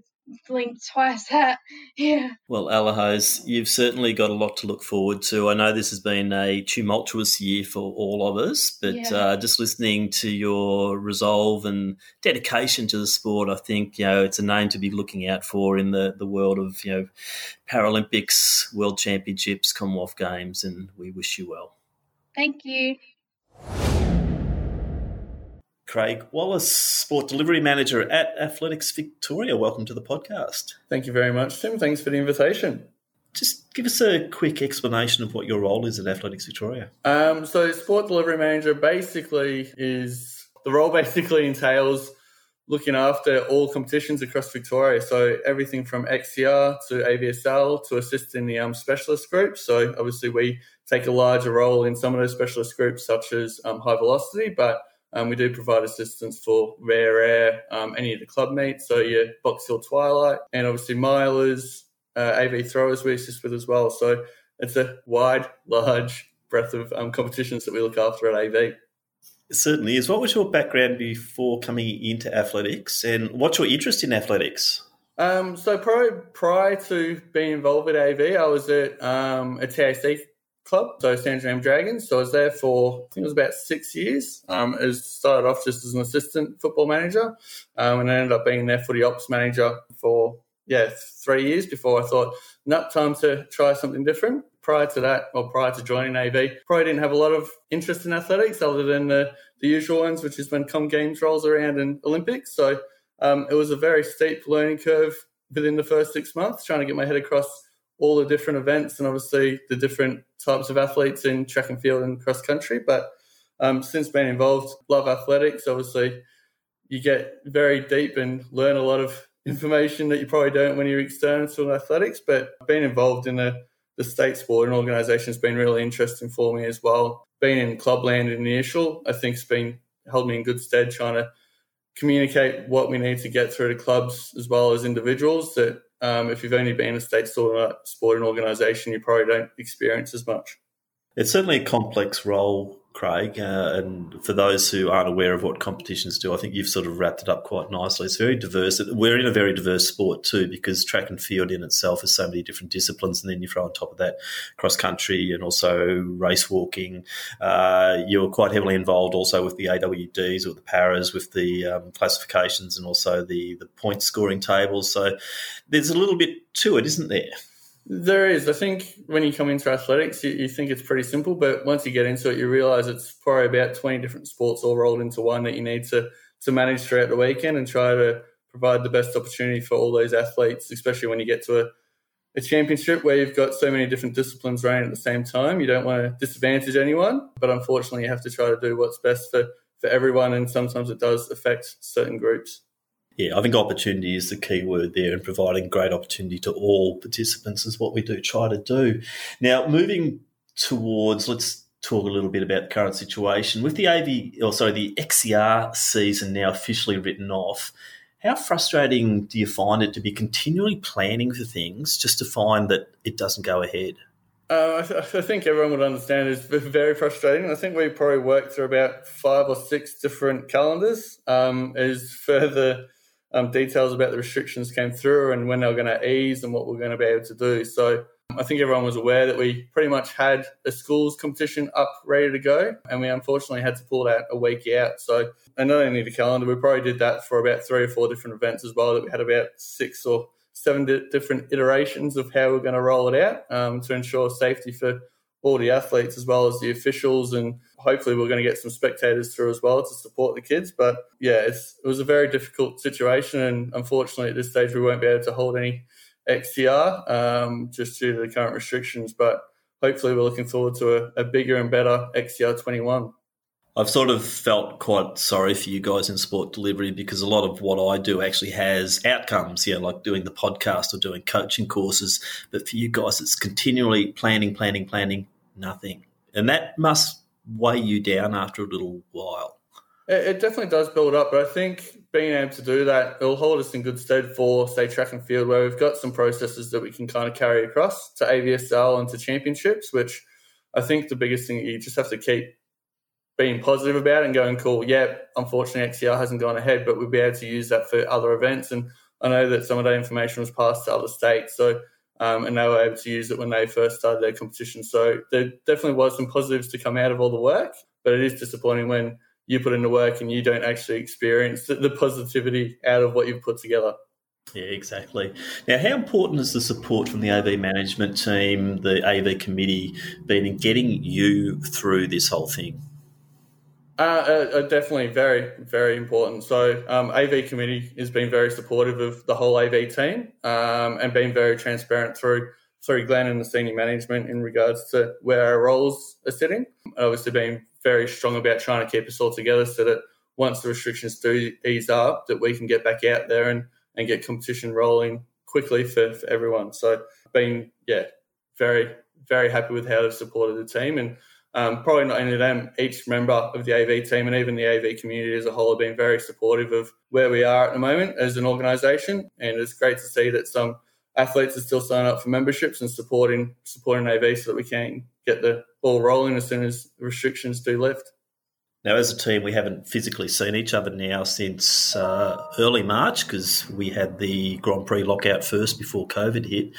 blink twice at. Yeah. Well, Alahos, you've certainly got a lot to look forward to. I know this has been a tumultuous year for all of us, but yeah. uh, just listening to your resolve and dedication to the sport, I think you know it's a name to be looking out for in the, the world of you know Paralympics, World Championships, Commonwealth Games, and we wish you well. Thank you. Craig Wallace, Sport Delivery Manager at Athletics Victoria. Welcome to the podcast. Thank you very much, Tim. Thanks for the invitation. Just give us a quick explanation of what your role is at Athletics Victoria. Um, so, Sport Delivery Manager basically is the role basically entails looking after all competitions across Victoria. So everything from XCR to AVSL to assist in the um, specialist groups. So obviously we take a larger role in some of those specialist groups, such as um, high velocity, but um, we do provide assistance for rare air, um, any of the club meets, so your Box Hill Twilight, and obviously milers, uh, AV throwers we assist with as well. So it's a wide, large breadth of um, competitions that we look after at AV. It certainly is. What was your background before coming into athletics, and what's your interest in athletics? Um, so prior, prior to being involved with AV, I was at um, a TAC club, so Sandringham Dragons. So I was there for I think it was about six years. Um, it started off just as an assistant football manager, um, and I ended up being their footy ops manager for yeah three years before I thought, not time to try something different. Prior to that, or prior to joining AV, probably didn't have a lot of interest in athletics other than the, the usual ones, which is when Com Games rolls around and Olympics. So um, it was a very steep learning curve within the first six months, trying to get my head across all the different events and obviously the different types of athletes in track and field and cross country. But um, since being involved, love athletics. Obviously, you get very deep and learn a lot of information that you probably don't when you're external to athletics. But being involved in the, the state sport and organisation has been really interesting for me as well. Being in clubland in initial, I think, has been held me in good stead trying to communicate what we need to get through to clubs as well as individuals that um, if you've only been a state sporting organisation, you probably don't experience as much. It's certainly a complex role Craig. Uh, and for those who aren't aware of what competitions do, I think you've sort of wrapped it up quite nicely. It's very diverse. We're in a very diverse sport too, because track and field in itself has so many different disciplines. And then you throw on top of that cross country and also race walking. Uh, you're quite heavily involved also with the AWDs or the paras with the um, classifications and also the, the point scoring tables. So there's a little bit to it, isn't there? There is. I think when you come into athletics, you, you, think it's pretty simple, but once you get into it, you realize it's probably about 20 different sports all rolled into one that you need to, to manage throughout the weekend and try to provide the best opportunity for all those athletes, especially when you get to a, a championship where you've got so many different disciplines running at the same time. You don't want to disadvantage anyone, but unfortunately, you have to try to do what's best for, for everyone, and sometimes it does affect certain groups yeah, I think opportunity is the key word there, and providing great opportunity to all participants is what we do try to do. Now, moving towards, let's talk a little bit about the current situation with the AV, or sorry, the XCR season now officially written off. How frustrating do you find it to be continually planning for things just to find that it doesn't go ahead? Uh, I, th- I, think everyone would understand it's very frustrating. I think we probably worked through about five or six different calendars um, as further um, details about the restrictions came through and when they were going to ease and what we are going to be able to do. So I think everyone was aware that we pretty much had a schools competition up ready to go, and we unfortunately had to pull that a week out. So, and not only the calendar, we probably did that for about three or four different events as well. That we had about six or seven different iterations of how we're going to roll it out um, to ensure safety for all the athletes as well as the officials and hopefully we're going to get some spectators through as well to support the kids but yeah it was a very difficult situation and unfortunately at this stage we won't be able to hold any XCR um, just due to the current restrictions. But hopefully, we're looking forward to a, a bigger and better XCR 21. I've sort of felt quite sorry for you guys in sport delivery because a lot of what I do actually has outcomes, you know, like doing the podcast or doing coaching courses. But for you guys, it's continually planning, planning, planning, nothing. And that must weigh you down after a little while. It, definitely does build up, but I think being able to do that, it'll hold us in good stead for, say, track and field, where we've got some processes that we can kind of carry across to AVSL and to championships, which I think the biggest thing you just have to keep being positive about and going, cool, yeah, unfortunately XCR hasn't gone ahead, but we'll be able to use that for other events. And I know that some of that information was passed to other states, so um, and they were able to use it when they first started their competition. So there definitely was some positives to come out of all the work, but it is disappointing when you put in the work and you don't actually experience the, the positivity out of what you've put together. Yeah, exactly. Now, how important is the support from the AV management team, the AV committee, been in getting you through this whole thing? Uh, uh, uh, definitely very, very important. So, um, AV committee has been very supportive of the whole AV team um, and been very transparent through through Glenn and the senior management in regards to where our roles are sitting. Obviously, being very strong about trying to keep us all together so that once the restrictions do ease up, that we can get back out there and, and get competition rolling quickly for, for everyone. So, being yeah, very, very happy with how they've supported the team and um, probably not only them, each member of the AV team and even the AV community as a whole have been very supportive of where we are at the moment as an organisation. And it's great to see that some athletes are still signing up for memberships and supporting supporting AV so that we can get the ball rolling as soon as restrictions do lift. Now, as a team, we haven't physically seen each other now since uh, early March because we had the Grand Prix lockout first before COVID hit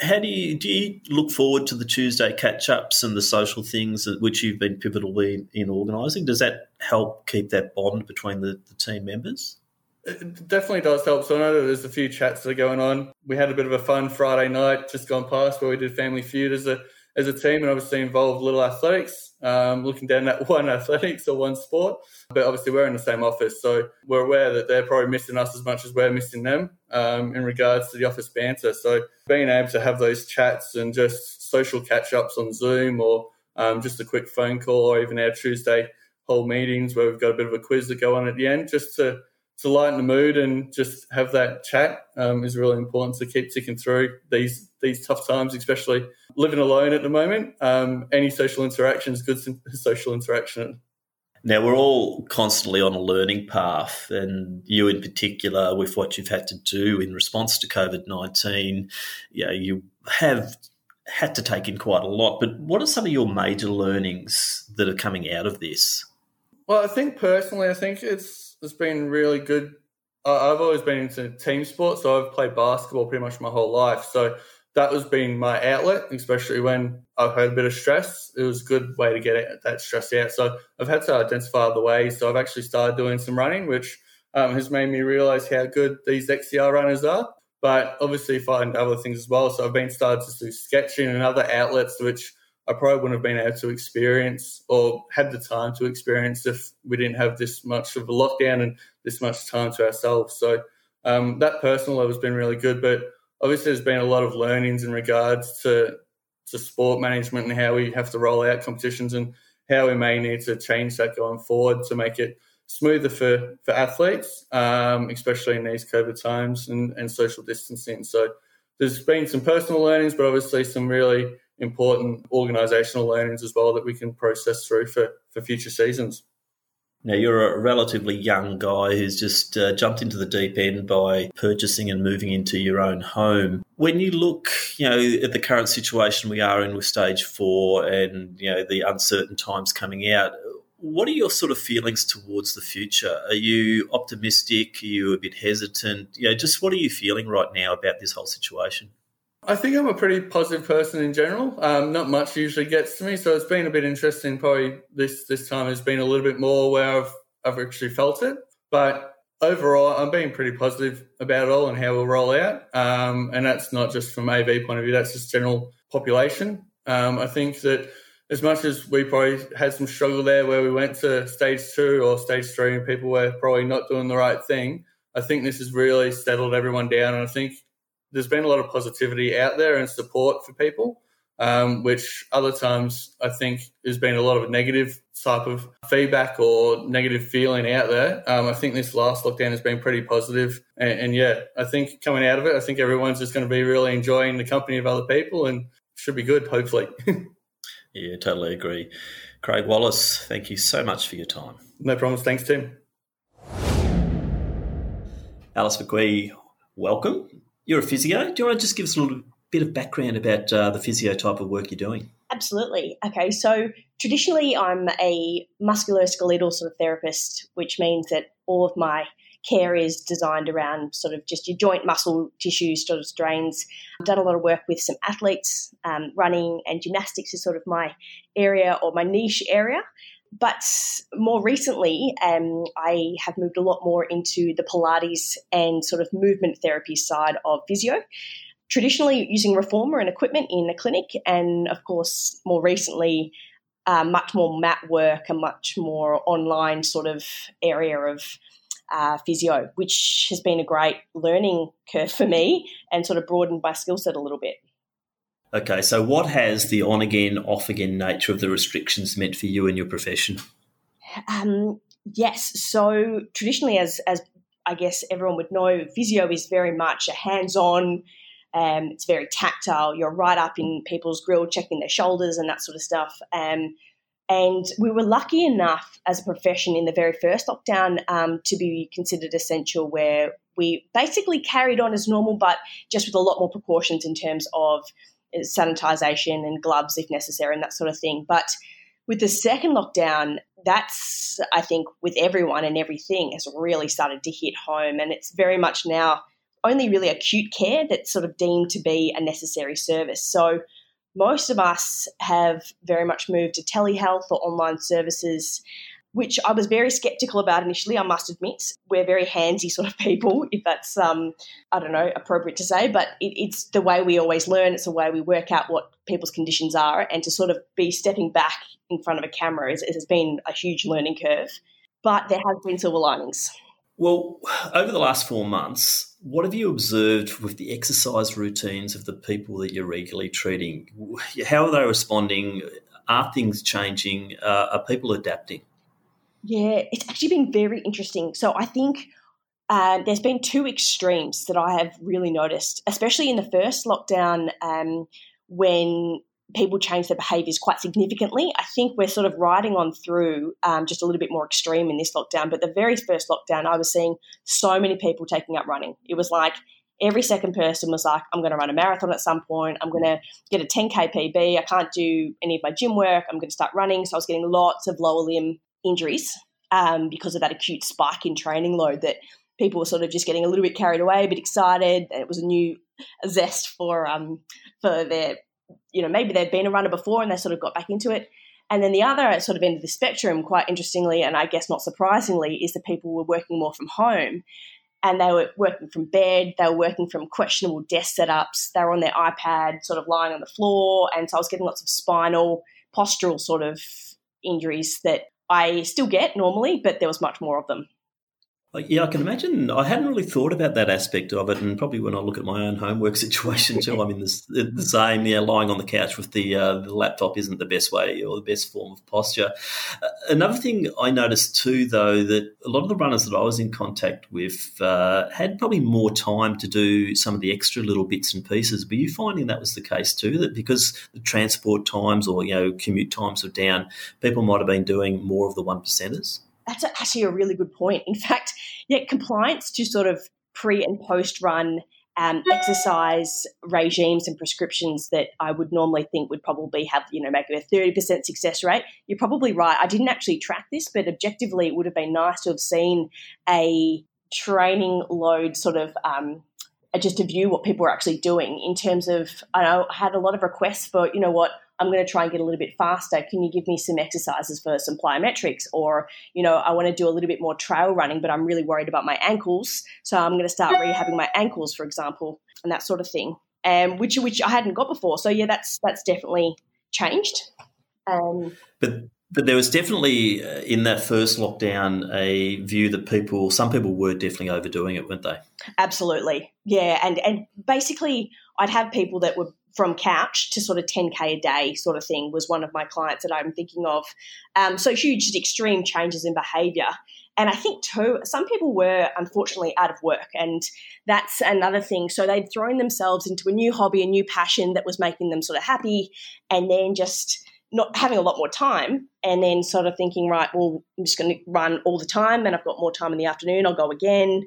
how do you do you look forward to the Tuesday catch ups and the social things which you've been pivotal in, in organising? Does that help keep that bond between the, the, team members? It definitely does help. So I know that there's a few chats that are going on. We had a bit of a fun Friday night just gone past where we did Family Feud as a as a team and obviously involved Little Athletics, um, looking down at one athletics or one sport. But obviously, we're in the same office, so we're aware that they're probably missing us as much as we're missing them um, in regards to the office banter. So, being able to have those chats and just social catch ups on Zoom or um, just a quick phone call or even our Tuesday whole meetings where we've got a bit of a quiz that go on at the end just to to lighten the mood and just have that chat um, is really important to keep ticking through these these tough times, especially living alone at the moment. Um, any social interaction is good social interaction. Now we're all constantly on a learning path, and you in particular, with what you've had to do in response to COVID nineteen, you know, you have had to take in quite a lot. But what are some of your major learnings that are coming out of this? Well, I think personally, I think it's it's been really good. I've always been into team sports, so I've played basketball pretty much my whole life. So that was being my outlet, especially when I've had a bit of stress. It was a good way to get that stress out. So I've had to identify other ways. So I've actually started doing some running, which um, has made me realize how good these XCR runners are. But obviously, find other things as well. So I've been started to do sketching and other outlets, which I probably wouldn't have been able to experience or had the time to experience if we didn't have this much of a lockdown and this much time to ourselves. So um, that personal level has been really good, but obviously there's been a lot of learnings in regards to to sport management and how we have to roll out competitions and how we may need to change that going forward to make it smoother for for athletes, um, especially in these COVID times and, and social distancing. So there's been some personal learnings, but obviously some really important organisational learnings as well that we can process through for, for future seasons. Now, you're a relatively young guy who's just uh, jumped into the deep end by purchasing and moving into your own home. When you look, you know, at the current situation we are in with stage four and, you know, the uncertain times coming out, what are your sort of feelings towards the future? Are you optimistic? Are you a bit hesitant? You know, just what are you feeling right now about this whole situation? I think I'm a pretty positive person in general. Um, not much usually gets to me, so it's been a bit interesting. Probably this this time has been a little bit more where I've I've actually felt it. But overall, I'm being pretty positive about it all and how we'll roll out. Um, and that's not just from AV point of view; that's just general population. Um, I think that as much as we probably had some struggle there, where we went to stage two or stage three, and people were probably not doing the right thing. I think this has really settled everyone down, and I think there's been a lot of positivity out there and support for people um, which other times I think there's been a lot of negative type of feedback or negative feeling out there. Um, I think this last lockdown has been pretty positive, and, and, yeah, I think coming out of it, I think everyone's just going to be really enjoying the company of other people and should be good, hopefully. yeah, totally agree. Craig Wallace, thank you so much for your time. No problems. Thanks, Tim. Alice McGee, welcome. You're a physio. Do you want to just give us a little bit of background about uh, the physio type of work you're doing? Absolutely. Okay, so traditionally I'm a musculoskeletal sort of therapist, which means that all of my care is designed around sort of just your joint muscle tissue sort of strains. I've done a lot of work with some athletes. Um, running and gymnastics is sort of my area or my niche area. But more recently, um, I have moved a lot more into the Pilates and sort of movement therapy side of physio traditionally using reformer and equipment in a clinic, and of course, more recently, uh, much more mat work, a much more online sort of area of uh, physio, which has been a great learning curve for me and sort of broadened my skill set a little bit. Okay, so what has the on again, off again nature of the restrictions meant for you and your profession? Um, yes, so traditionally, as as I guess everyone would know, physio is very much a hands on um, it's very tactile. You're right up in people's grill, checking their shoulders and that sort of stuff. Um, and we were lucky enough as a profession in the very first lockdown um, to be considered essential, where we basically carried on as normal, but just with a lot more precautions in terms of sanitisation and gloves if necessary and that sort of thing. But with the second lockdown, that's, I think, with everyone and everything has really started to hit home. And it's very much now only really acute care that's sort of deemed to be a necessary service. So most of us have very much moved to telehealth or online services, which I was very skeptical about initially, I must admit. We're very handsy sort of people, if that's, um, I don't know, appropriate to say, but it, it's the way we always learn. It's the way we work out what people's conditions are. And to sort of be stepping back in front of a camera is, has been a huge learning curve. But there have been silver linings. Well, over the last four months, what have you observed with the exercise routines of the people that you're regularly treating? How are they responding? Are things changing? Uh, are people adapting? Yeah, it's actually been very interesting. So I think uh, there's been two extremes that I have really noticed, especially in the first lockdown um, when people change their behaviours quite significantly. I think we're sort of riding on through um, just a little bit more extreme in this lockdown. But the very first lockdown, I was seeing so many people taking up running. It was like every second person was like, I'm going to run a marathon at some point. I'm going to get a 10K PB. I can't do any of my gym work. I'm going to start running. So I was getting lots of lower limb injuries um, because of that acute spike in training load that people were sort of just getting a little bit carried away, a bit excited. And it was a new zest for um, for their you know, maybe they'd been a runner before and they sort of got back into it. And then the other sort of end of the spectrum, quite interestingly, and I guess not surprisingly, is that people were working more from home and they were working from bed, they were working from questionable desk setups, they were on their iPad, sort of lying on the floor. And so I was getting lots of spinal, postural sort of injuries that I still get normally, but there was much more of them. Yeah, I can imagine. I hadn't really thought about that aspect of it, and probably when I look at my own homework situation too, I'm in the same. Yeah, lying on the couch with the uh, the laptop isn't the best way or the best form of posture. Uh, another thing I noticed too, though, that a lot of the runners that I was in contact with uh, had probably more time to do some of the extra little bits and pieces. Were you finding that was the case too? That because the transport times or you know commute times were down, people might have been doing more of the one percenters that's actually a really good point. In fact, yeah, compliance to sort of pre and post run um, exercise regimes and prescriptions that I would normally think would probably have, you know, maybe a 30% success rate. You're probably right. I didn't actually track this, but objectively, it would have been nice to have seen a training load sort of um, just to view what people were actually doing in terms of, I know I had a lot of requests for, you know what, I'm going to try and get a little bit faster. Can you give me some exercises for some plyometrics? Or, you know, I want to do a little bit more trail running, but I'm really worried about my ankles. So I'm going to start rehabbing my ankles, for example, and that sort of thing. Um, which which I hadn't got before. So yeah, that's that's definitely changed. Um, but But there was definitely uh, in that first lockdown a view that people, some people were definitely overdoing it, weren't they? Absolutely, yeah. And and basically, I'd have people that were from couch to sort of 10k a day sort of thing was one of my clients that I'm thinking of. Um, so huge, extreme changes in behaviour. And I think too, some people were unfortunately out of work, and that's another thing. So they'd thrown themselves into a new hobby, a new passion that was making them sort of happy, and then just not having a lot more time, and then sort of thinking, right, well, I'm just going to run all the time, and I've got more time in the afternoon. I'll go again.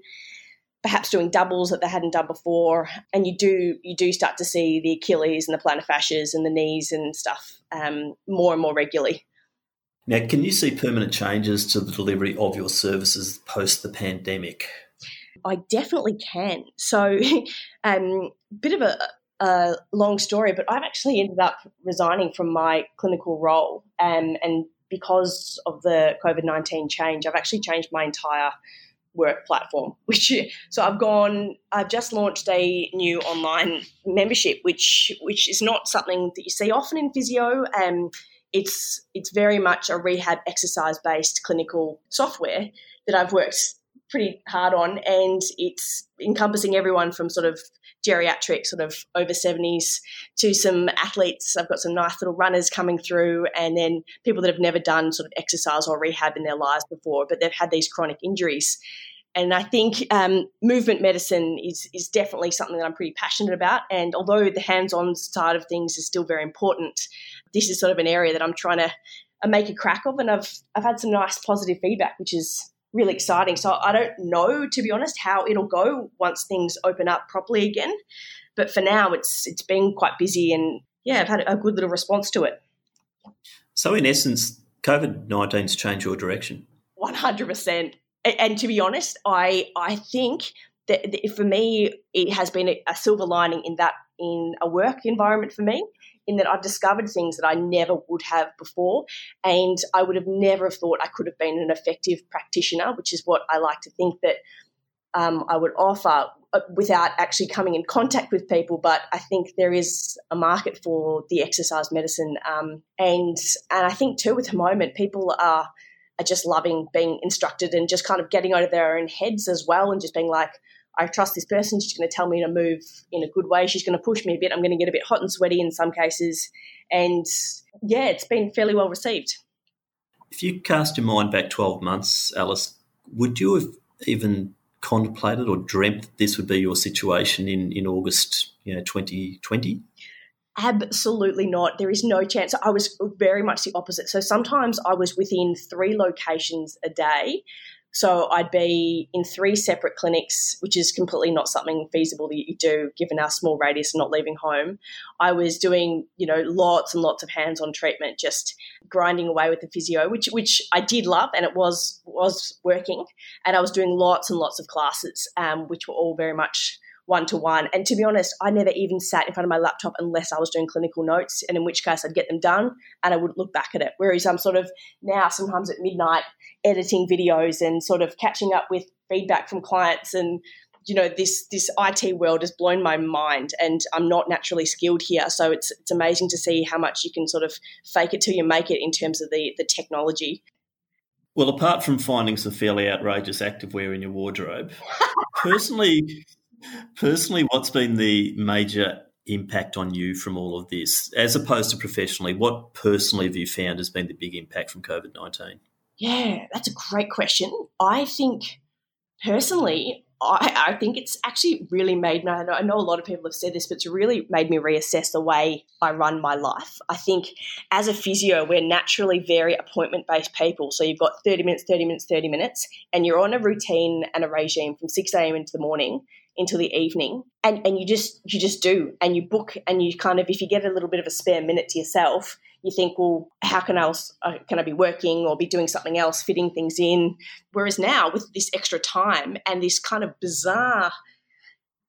Perhaps doing doubles that they hadn't done before, and you do you do start to see the Achilles and the plantar fascias and the knees and stuff um, more and more regularly. Now, can you see permanent changes to the delivery of your services post the pandemic? I definitely can. So, um, bit of a, a, long story, but I've actually ended up resigning from my clinical role, um, and because of the COVID nineteen change, I've actually changed my entire work platform. Which so I've gone. I've just launched a new online membership, which which is not something that you see often in physio. Um, it's it's very much a rehab exercise based clinical software that I've worked pretty hard on, and it's encompassing everyone from sort of geriatric, sort of over 70s, to some athletes. I've got some nice little runners coming through, and then people that have never done sort of exercise or rehab in their lives before, but they've had these chronic injuries. And I think um, movement medicine is is definitely something that I'm pretty passionate about. And although the hands-on side of things is still very important, this is sort of an area that I'm trying to uh, make a crack of. And I've I've had some nice positive feedback, which is really exciting. So I don't know, to be honest, how it'll go once things open up properly again. But for now, it's it's been quite busy, and yeah, I've had a good little response to it. So in essence, COVID 19's changed your direction. One hundred percent and to be honest, I I think that for me it has been a, silver lining in that in a work environment for me in that I've discovered things that I never would have before, and I would have never have thought I could have been an effective practitioner, which is what I like to think that um, I would offer uh, without actually coming in contact with people. But I think there is a market for the exercise medicine, um, and and I think too, with the moment, people are are just loving being instructed and just kind of getting out of their own heads as well and just being like, I trust this person. She's going to tell me to move in a good way. She's going to push me a bit. I'm going to get a bit hot and sweaty in some cases. And yeah, it's been fairly well received. If you cast your mind back 12 months, Alice, would you have even contemplated or dreamt that this would be your situation in, in August you know, 2020? Absolutely not. There is no chance. I was very much the opposite. So sometimes I was within three locations a day. So I'd be in three separate clinics, which is completely not something feasible that you do given our small radius and not leaving home. I was doing, you know, lots and lots of hands-on treatment, just grinding away with the physio, which which I did love and it was was working. And I was doing lots and lots of classes, um, which were all very much one to one. And to be honest, I never even sat in front of my laptop unless I was doing clinical notes, and in which case I'd get them done and I wouldn't look back at it. Whereas I'm sort of now sometimes at midnight editing videos and sort of catching up with feedback from clients and you know this this IT world has blown my mind and I'm not naturally skilled here so it's it's amazing to see how much you can sort of fake it till you make it in terms of the the technology well apart from finding some fairly outrageous activewear in your wardrobe personally Personally, what's been the major impact on you from all of this, as opposed to professionally? What personally have you found has been the big impact from COVID 19? Yeah, that's a great question. I think personally, I, I, think it's actually really made me. I know a lot of people have said this, but it's really made me reassess the way I run my life. I think as a physio, we're naturally very appointment based people. So you've got 30 minutes, 30 minutes, 30 minutes, and you're on a routine and a regime from 6 a.m. into the morning into the evening. And and you just you just do. And you book and you kind of if you get a little bit of a spare minute to yourself you think well how can else uh, can i be working or be doing something else fitting things in? Whereas now with this extra time and this kind of bizarre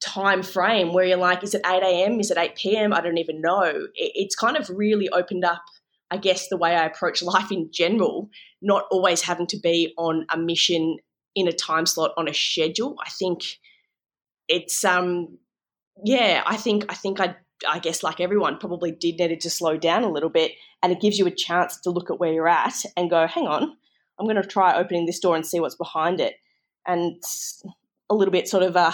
time frame where you're like is it 8 a.m is it 8 p.m i don't even know. It's kind of really opened up i guess the way i approach life in general not always having to be on a mission in a time slot on a schedule. I think it's um yeah, I think I think I I guess, like everyone, probably did needed to slow down a little bit. And it gives you a chance to look at where you're at and go, hang on, I'm going to try opening this door and see what's behind it. And a little bit sort of uh,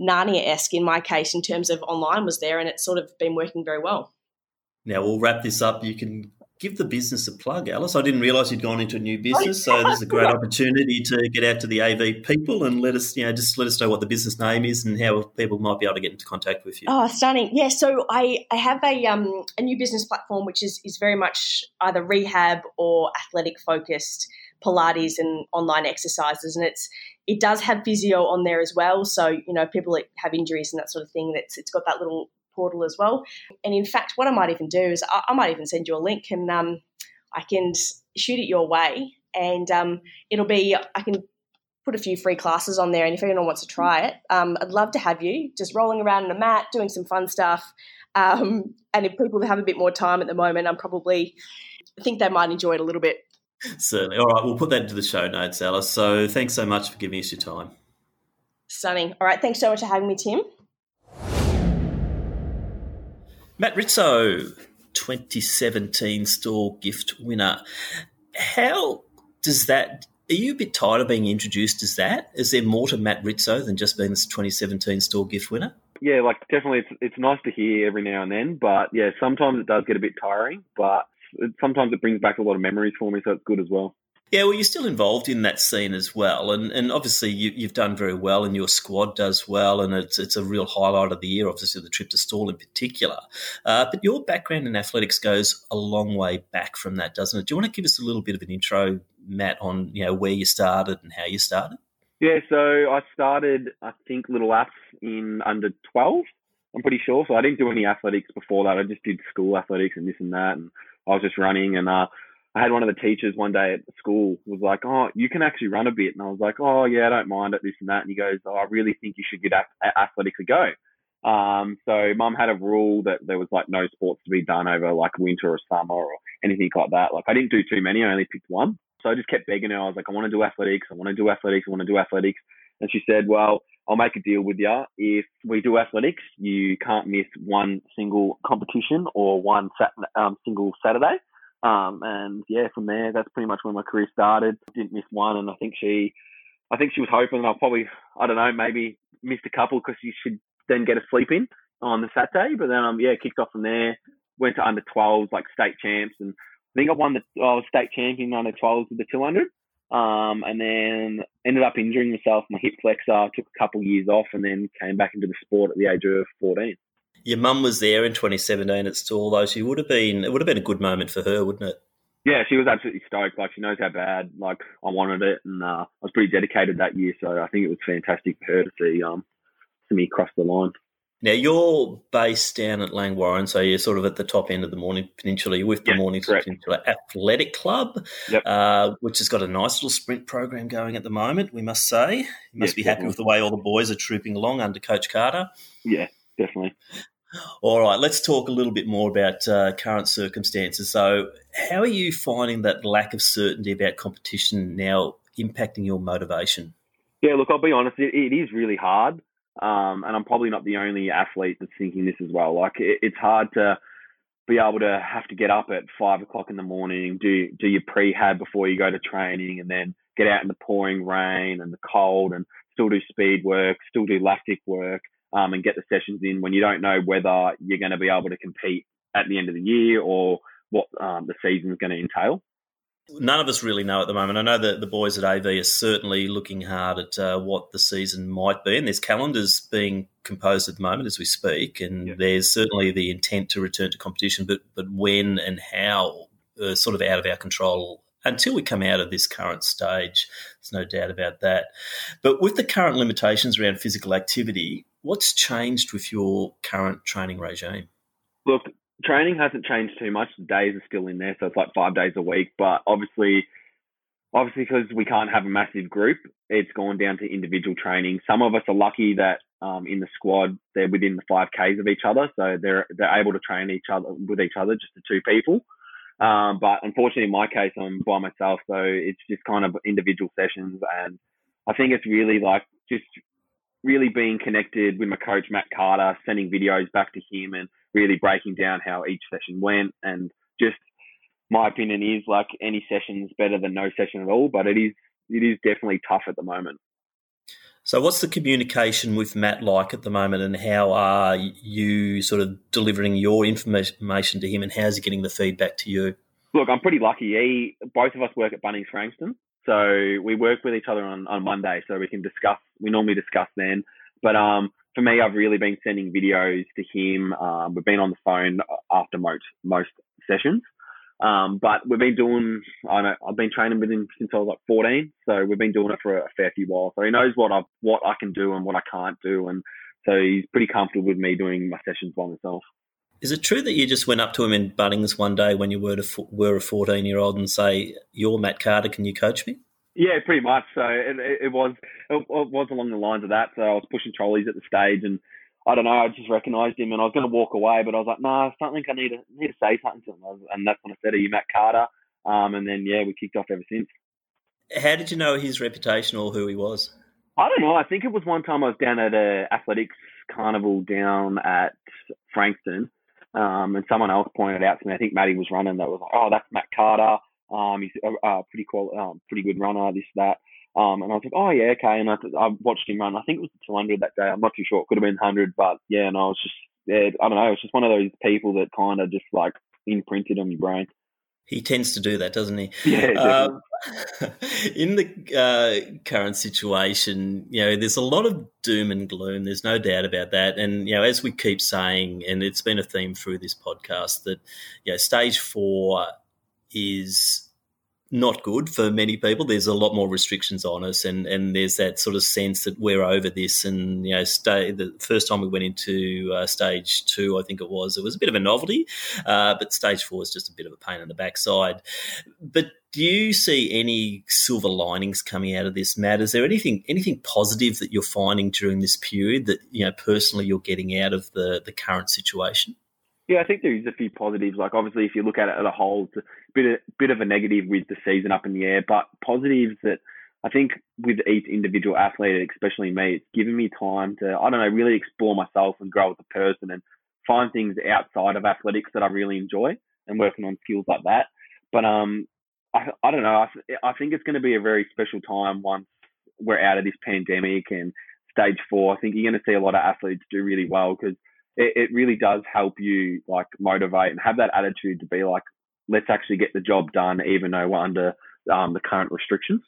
Narnia esque in my case in terms of online was there, and it's sort of been working very well. Now we'll wrap this up. You can give the business a plug, Alice. I didn't realise you'd gone into a new business, so this is a great opportunity to get out to the AV people and let us, you know, just let us know what the business name is and how people might be able to get into contact with you. Oh, stunning! Yeah, so I, I have a um a new business platform which is is very much either rehab or athletic focused. Pilates and online exercises, and it's it does have physio on there as well. So you know, people that have injuries and that sort of thing, that's it's got that little portal as well. And in fact, what I might even do is I, I might even send you a link and um, I can shoot it your way, and um, it'll be I can put a few free classes on there. And if anyone wants to try it, um, I'd love to have you just rolling around on a mat, doing some fun stuff. Um, and if people have a bit more time at the moment, I'm probably I think they might enjoy it a little bit. Certainly. All right, we'll put that into the show notes, Alice. So thanks so much for giving us your time. Stunning. All right, thanks so much for having me, Tim. Matt Rizzo, 2017 Stawell Gift winner. How does that? Are you a bit tired of being introduced as that? Is there more to Matt Rizzo than just being this 2017 Stawell Gift winner? Yeah, like definitely, it's it's nice to hear every now and then, but yeah, sometimes it does get a bit tiring. But sometimes it brings back a lot of memories for me, so it's good as well. Yeah, well, you're still involved in that scene as well, and and obviously you, have done very well, and your squad does well, and it's it's a real highlight of the year. Obviously, the trip to Stawell in particular, uh, but your background in athletics goes a long way back from that, doesn't it? Do you want to give us a little bit of an intro, Matt, on you know where you started and how you started? Yeah, so I started, I think, Little Aths in under twelve. I'm pretty sure. So I didn't do any athletics before that. I just did school athletics and this and that, and I was just running and. Uh, I had one of the teachers one day at school was like, "Oh, you can actually run a bit," and I was like, "Oh yeah, I don't mind it, this and that." And he goes, "Oh, I really think you should get a go." Um, so mum had a rule that there was like no sports to be done over like winter or summer or anything like that. Like I didn't do too many, I only picked one. So I just kept begging her. I was like, I want to do athletics. I want to do athletics. I want to do athletics. And she said, well, I'll make a deal with you. If we do athletics, you can't miss one single competition or one sat- um, single Saturday. Um, and yeah, from there, that's pretty much when my career started. Didn't miss one, and I think she, I think she was hoping I'll probably, I don't know, maybe missed a couple because she should then get a sleep in on the Saturday. But then, um, yeah, kicked off from there. Went to under 12s, like state champs, and I think I won the I was state champion under 12s with the 200. Um, and then ended up injuring myself, my hip flexor. Took a couple years off, and then came back into the sport at the age of 14 your mum was there in 2017 at Stawell, though. She would have been. It would have been a good moment for her, wouldn't it? Yeah, she was absolutely stoked. Like she knows how bad like I wanted it, and uh, I was pretty dedicated that year. So I think it was fantastic for her to see um see me cross the line. Now you're based down at Langwarrin, so you're sort of at the top end of the Mornington Peninsula. You're with the Mornington Peninsula Athletic Club, yep. uh, which has got a nice little sprint program going at the moment. We must say, you must be happy definitely. with the way all the boys are trooping along under Coach Carter. Yeah, definitely. All right, let's talk a little bit more about uh, current circumstances. So, how are you finding that lack of certainty about competition now impacting your motivation? Yeah, look, I'll be honest, it, it is really hard. Um, and I'm probably not the only athlete that's thinking this as well. Like, it, it's hard to be able to have to get up at five o'clock in the morning, do do your prehab before you go to training, and then get out in the pouring rain and the cold, and still do speed work, still do lactic work, um, and get the sessions in when you don't know whether you're going to be able to compete at the end of the year or what um, the season is going to entail. None of us really know at the moment. I know that the boys at AV are certainly looking hard at uh, what the season might be, and there's calendars being composed at the moment as we speak, and yeah. there's certainly the intent to return to competition, but but when and how are sort of out of our control until we come out of this current stage. There's no doubt about that. But with the current limitations around physical activity, what's changed with your current training regime? Look, training hasn't changed too much. The days are still in there, so it's like five days a week. But obviously, obviously because we can't have a massive group, it's gone down to individual training. Some of us are lucky that um, in the squad they're within the five k's of each other, so they're they're able to train each other with each other, just the two people. Um, but unfortunately, in my case, I'm by myself, so it's just kind of individual sessions, and I think it's really like just really being connected with my coach Matt Carter, sending videos back to him, and really breaking down how each session went and just my opinion is like any session is better than no session at all, but it is it is definitely tough at the moment. So, what's the communication with Matt like at the moment, and how are you sort of delivering your information to him, and how's he getting the feedback to you? Look, I'm pretty lucky. He, both of us work at Bunnings Frankston, so we work with each other on, on Monday, so we can discuss. We normally discuss then, but um, for me, I've really been sending videos to him. Um, we've been on the phone after most most sessions. Um, but we've been doing, I know, I've been training with him since I was like 14. So we've been doing it for a fair few while. So he knows what I what I can do and what I can't do, and so he's pretty comfortable with me doing my sessions by myself. Is it true that you just went up to him in Bunnings one day when you were, to, were a 14 year old and say, "You're Matt Carter, can you coach me"? Yeah, pretty much. So it, it was it was along the lines of that. So I was pushing trolleys at the stage and I don't know. I just recognised him, and I was going to walk away, but I was like, "No, nah, something I need to need to say something to him." And that's when I said, "Are you Matt Carter?" Um, and then yeah, we kicked off ever since. How did you know his reputation or who he was? I don't know. I think it was one time I was down at a athletics carnival down at Frankston, um, and someone else pointed out to me. I think Matty was running. That was like, "Oh, that's Matt Carter. Um, he's a, a pretty um, pretty good runner. This that." Um, and I was like, oh yeah, okay. And I, I watched him run. I think it was the 200 that day. I'm not too sure. It could have been 100, but yeah. And I was just, yeah, I don't know. It's just one of those people that kind of just like imprinted on your brain. He tends to do that, doesn't he? Yeah. Um, in the uh, current situation, you know, there's a lot of doom and gloom. There's no doubt about that. And you know, as we keep saying, and it's been a theme through this podcast that, you know, stage four is not good for many people. There's a lot more restrictions on us, and, and there's that sort of sense that we're over this. And you know, stay, the first time we went into uh, stage two, I think it was, it was a bit of a novelty, uh, but stage four is just a bit of a pain in the backside. But do you see any silver linings coming out of this, Matt? Is there anything anything positive that you're finding during this period that you know personally you're getting out of the the current situation? Yeah, I think there is a few positives. Like obviously, if you look at it as a whole, bit of, bit of a negative with the season up in the air, but positives that I think with each individual athlete, especially me, it's given me time to I don't know really explore myself and grow as a person and find things outside of athletics that I really enjoy and working on skills like that. But um, I, I don't know. I, I think it's going to be a very special time once we're out of this pandemic and stage four. I think you're going to see a lot of athletes do really well because it, it really does help you like motivate and have that attitude to be like, let's actually get the job done, even though we're under um, the current restrictions.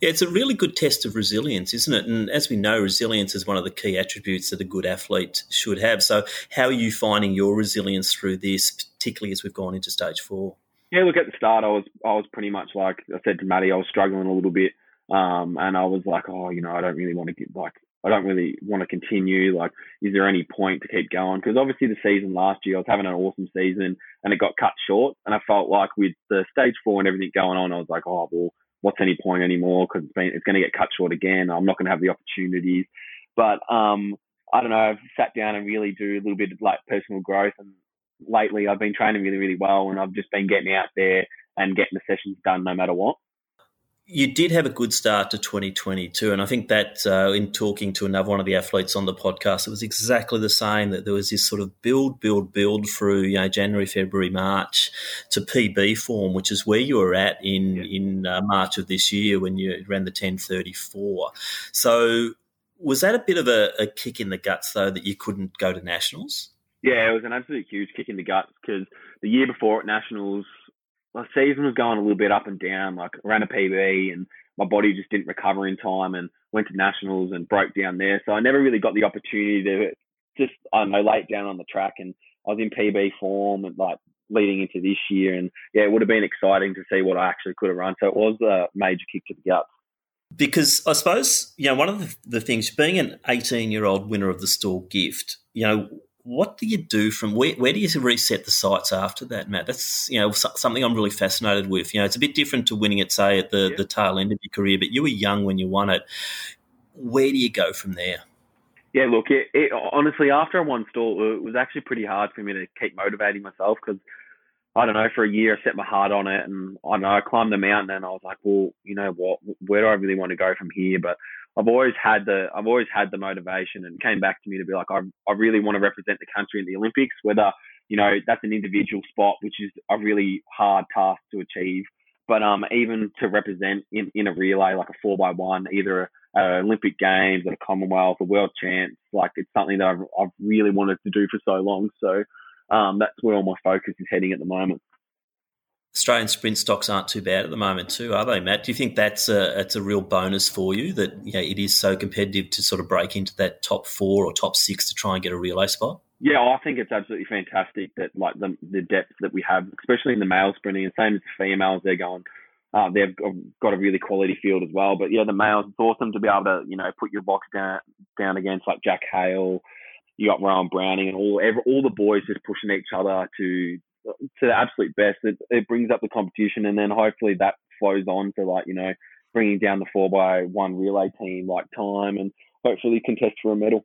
Yeah, it's a really good test of resilience, isn't it? And as we know, resilience is one of the key attributes that a good athlete should have. So, how are you finding your resilience through this, particularly as we've gone into stage four? Yeah, look at the start, I was I was pretty much like I said to Matty, I was struggling a little bit, um, and I was like, oh, you know, I don't really want to get like I don't really want to continue. Like, is there any point to keep going? Because obviously the season last year, I was having an awesome season and it got cut short. And I felt like with the stage four and everything going on, I was like, oh, well, what's any point anymore? Because it's, it's going to get cut short again. I'm not going to have the opportunities. But um, I don't know. I've sat down and really do a little bit of like personal growth. And lately, I've been training really, really well. And I've just been getting out there and getting the sessions done no matter what you did have a good start to 2022, and I think that uh, in talking to another one of the athletes on the podcast, it was exactly the same. That there was this sort of build, build, build through you know January, February, March to PB form, which is where you were at in yeah. in uh, March of this year when you ran the 1034. So was that a bit of a, a kick in the guts though that you couldn't go to nationals? Yeah, it was an absolute huge kick in the guts because the year before at nationals my season was going a little bit up and down. Like ran a PB and my body just didn't recover in time and went to nationals and broke down there. So I never really got the opportunity to just I don't know lay down on the track and I was in PB form and like leading into this year and yeah, it would have been exciting to see what I actually could have run. So it was a major kick to the guts. Because I suppose, you know, one of the, the things, being an 18 year old winner of the Stawell gift, you know, what do you do from where, where do you reset the sights after that, Matt? That's you know something I'm really fascinated with. You know, it's a bit different to winning it, say, at the, yeah. the tail end of your career, but you were young when you won it. Where do you go from there? Yeah, look, it, it, honestly, after I won Stawell, it was actually pretty hard for me to keep motivating myself because I don't know, for a year I set my heart on it and I know I climbed the mountain and I was like, well, you know what, where do I really want to go from here? But I've always had the I've always had the motivation, and came back to me to be like, I I really want to represent the country in the Olympics. Whether you know that's an individual spot, which is a really hard task to achieve, but um even to represent in, in a relay like a four by one, either a, Olympic Games, a Commonwealth, a World Champs, like it's something that I've I've really wanted to do for so long. So um, that's where all my focus is heading at the moment. Australian sprint stocks aren't too bad at the moment, too, are they, Matt? Do you think that's a it's a real bonus for you that know, it is so competitive to sort of break into that top four or top six to try and get a relay spot? Yeah, I think it's absolutely fantastic that like the the depth that we have, especially in the male sprinting, and same as the females, they're going. Uh, they've got a really quality field as well. But yeah, the males, it's awesome to be able to you know put your box down down against like Jack Hale. You got Rohan Browning and all every, all the boys just pushing each other to to the absolute best. It, it brings up the competition, and then hopefully that flows on to like you know bringing down the four by one relay team like time, and hopefully contest for a medal.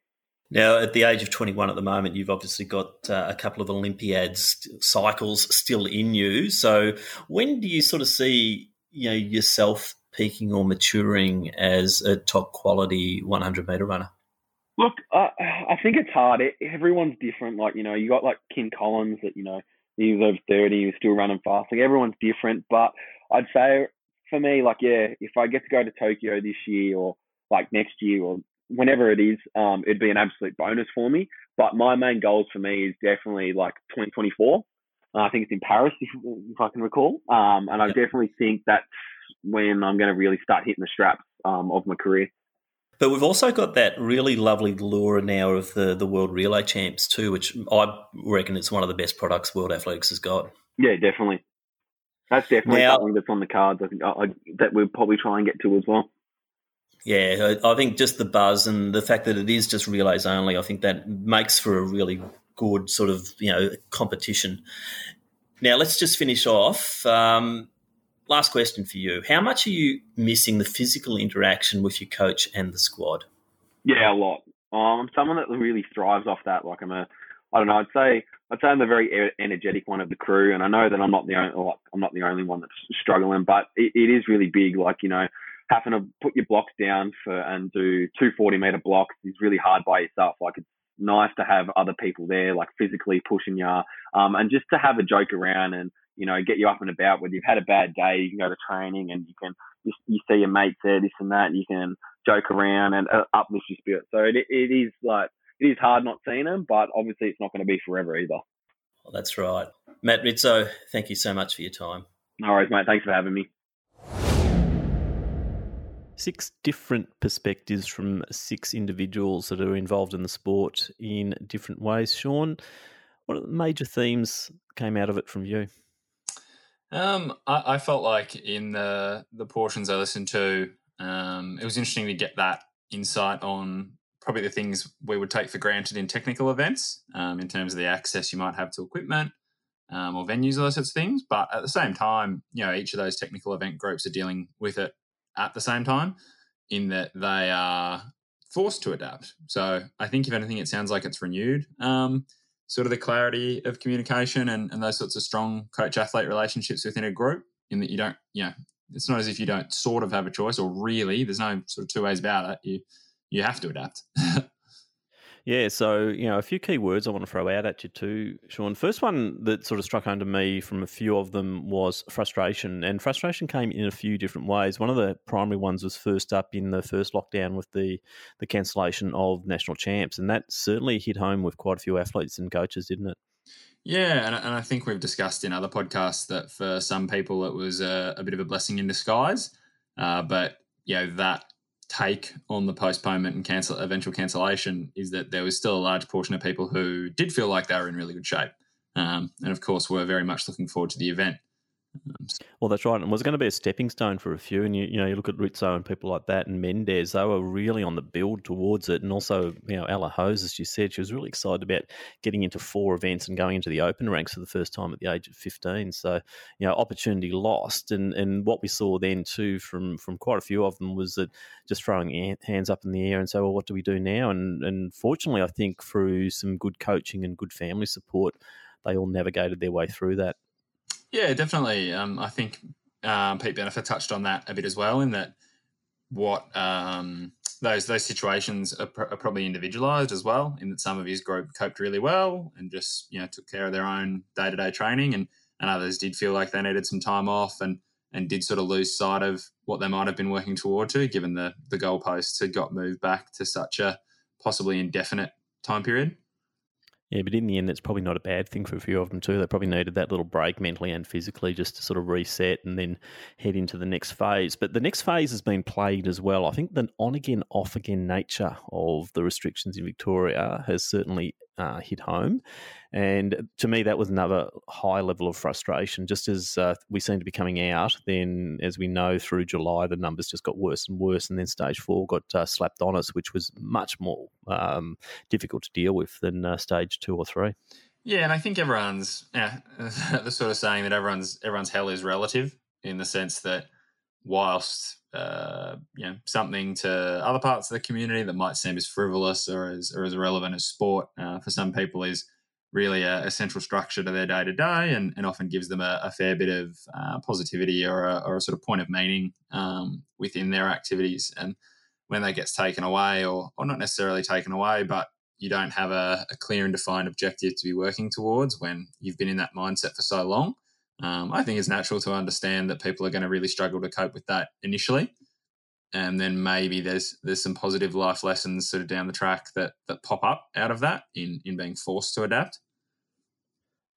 Now, at the age of 21 at the moment, you've obviously got uh, a couple of Olympiads cycles still in you. So, when do you sort of see you know yourself peaking or maturing as a top quality 100 meter runner? Look, uh, I think it's hard. everyone's different. Like you know, you got like Kim Collins that you know he's over 30, he's still running fast. Like everyone's different, but I'd say for me, like, yeah, if I get to go to Tokyo this year or like next year or whenever it is, um, it'd be an absolute bonus for me. But my main goals for me is definitely like 2024. Uh, I think it's in Paris, if, if I can recall. Um, and I definitely think that's when I'm going to really start hitting the straps um, of my career. But we've also got that really lovely lure now of the, the World Relay Champs too, which I reckon it's one of the best products World Athletics has got. Yeah, definitely. That's definitely now, something that's on the cards. I think I, I, that we'll probably try and get to as well. Yeah, I think just the buzz and the fact that it is just relays only, I think that makes for a really good sort of you know competition. Now let's just finish off. Um, last question for you. How much are you missing the physical interaction with your coach and the squad? Yeah, a lot. Um, I'm someone that really thrives off that. Like I'm a, I don't know. I'd say I'd say I'm the very energetic one of the crew, and I know that I'm not the only like, I'm not the only one that's struggling, but it, it is really big. Like you know, having to put your blocks down for and do two 40 meter blocks is really hard by yourself. Like it's nice to have other people there, like physically pushing you, um, and just to have a joke around and you know, get you up and about. Whether you've had a bad day, you can go to training and you can you, you see your mates there, this and that, and you can joke around and uh, uplift your spirit. So it, it is like it is hard not seeing them, but obviously it's not going to be forever either. Well, that's right, Matt Rizzo. Thank you so much for your time. No worries, mate. Thanks for having me. Six different perspectives from six individuals that are involved in the sport in different ways. Sean, what are the major themes came out of it from you? Um, I, I, felt like in the the portions I listened to, um, it was interesting to get that insight on probably the things we would take for granted in technical events, um, in terms of the access you might have to equipment um, or venues, or those sorts of things. But at the same time, you know, each of those technical event groups are dealing with it at the same time, in that they are forced to adapt. So I think, if anything, it sounds like it's renewed. Um, sort of the clarity of communication and, and those sorts of strong coach athlete relationships within a group in that you don't, you know, it's not as if you don't sort of have a choice or really there's no sort of two ways about it. You, you have to adapt. Yeah, so you know, a few key words I want to throw out at you too, Sean. First one that sort of struck home to me from a few of them was frustration, and frustration came in a few different ways. One of the primary ones was first up in the first lockdown with the the cancellation of national champs, and that certainly hit home with quite a few athletes and coaches, didn't it? Yeah, and, and I think we've discussed in other podcasts that for some people it was a, a bit of a blessing in disguise, uh, but you know that take on the postponement and cancel eventual cancellation is that there was still a large portion of people who did feel like they were in really good shape, um, and of course were very much looking forward to the event. Well, that's right. And was going to be a stepping stone for a few. And you, you know, you look at Rizzo and people like that, and Mendes, they were really on the build towards it. And also, you know, Ella Hose, as you said, she was really excited about getting into four events and going into the open ranks for the first time at the age of 15. So, you know, opportunity lost. And and what we saw then too from from quite a few of them was that just throwing hands up in the air and say, well, what do we do now? And and fortunately, I think through some good coaching and good family support, they all navigated their way through that. Yeah, definitely. Um, I think um, Pete Benefer touched on that a bit as well, in that what um, those those situations are, pr- are, probably individualized as well. In that some of his group coped really well and just you know took care of their own day to day training, and and others did feel like they needed some time off and and did sort of lose sight of what they might have been working toward to, given the the goalposts had got moved back to such a possibly indefinite time period. Yeah, but in the end, it's probably not a bad thing for a few of them too. They probably needed that little break mentally and physically just to sort of reset and then head into the next phase. But the next phase has been played as well. I think the on again, off again nature of the restrictions in Victoria has certainly uh, hit home. And to me, that was another high level of frustration. Just as uh, we seem to be coming out, then as we know through July, the numbers just got worse and worse. And then stage four got uh, slapped on us, which was much more um, difficult to deal with than uh, stage two or three. Yeah, and I think everyone's yeah, the sort of saying that everyone's everyone's hell is relative in the sense that whilst uh, you know something to other parts of the community that might seem as frivolous or as or as irrelevant as sport uh, for some people is really a, a, central structure to their day to day and, and often gives them a, a fair bit of uh, positivity or a, or a, sort of point of meaning um, within their activities. And when that gets taken away, or, or not necessarily taken away, but you don't have a, clear and defined objective to be working towards when you've been in that mindset for so long, um, I think it's natural to understand that people are going to really struggle to cope with that initially. And then maybe there's there's some positive life lessons sort of down the track that that pop up out of that in in being forced to adapt.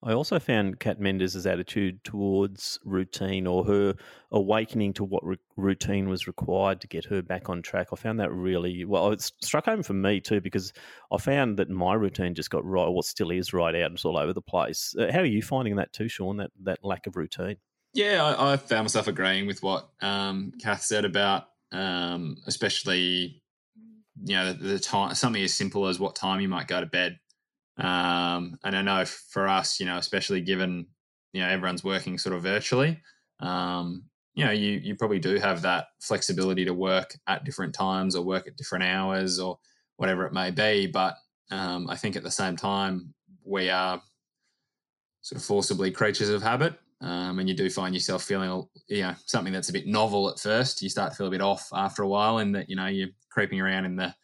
I also found Kat Mendes' attitude towards routine or her awakening to what routine was required to get her back on track. I found that really well. It struck home for me too because I found that my routine just got right, well, still is right out. And it's all over the place. Uh, how are you finding that too, Sean? That that lack of routine? Yeah, I, I found myself agreeing with what um, Kath said about, um, especially you know the, the time something as simple as what time you might go to bed um, and I know for us, you know, especially given you know everyone's working sort of virtually, um, you know, you you probably do have that flexibility to work at different times or work at different hours or whatever it may be. But um, I think at the same time, we are sort of forcibly creatures of habit. Um, and you do find yourself feeling, you know, something that's a bit novel at first. You start to feel a bit off after a while, and that you know you're creeping around in the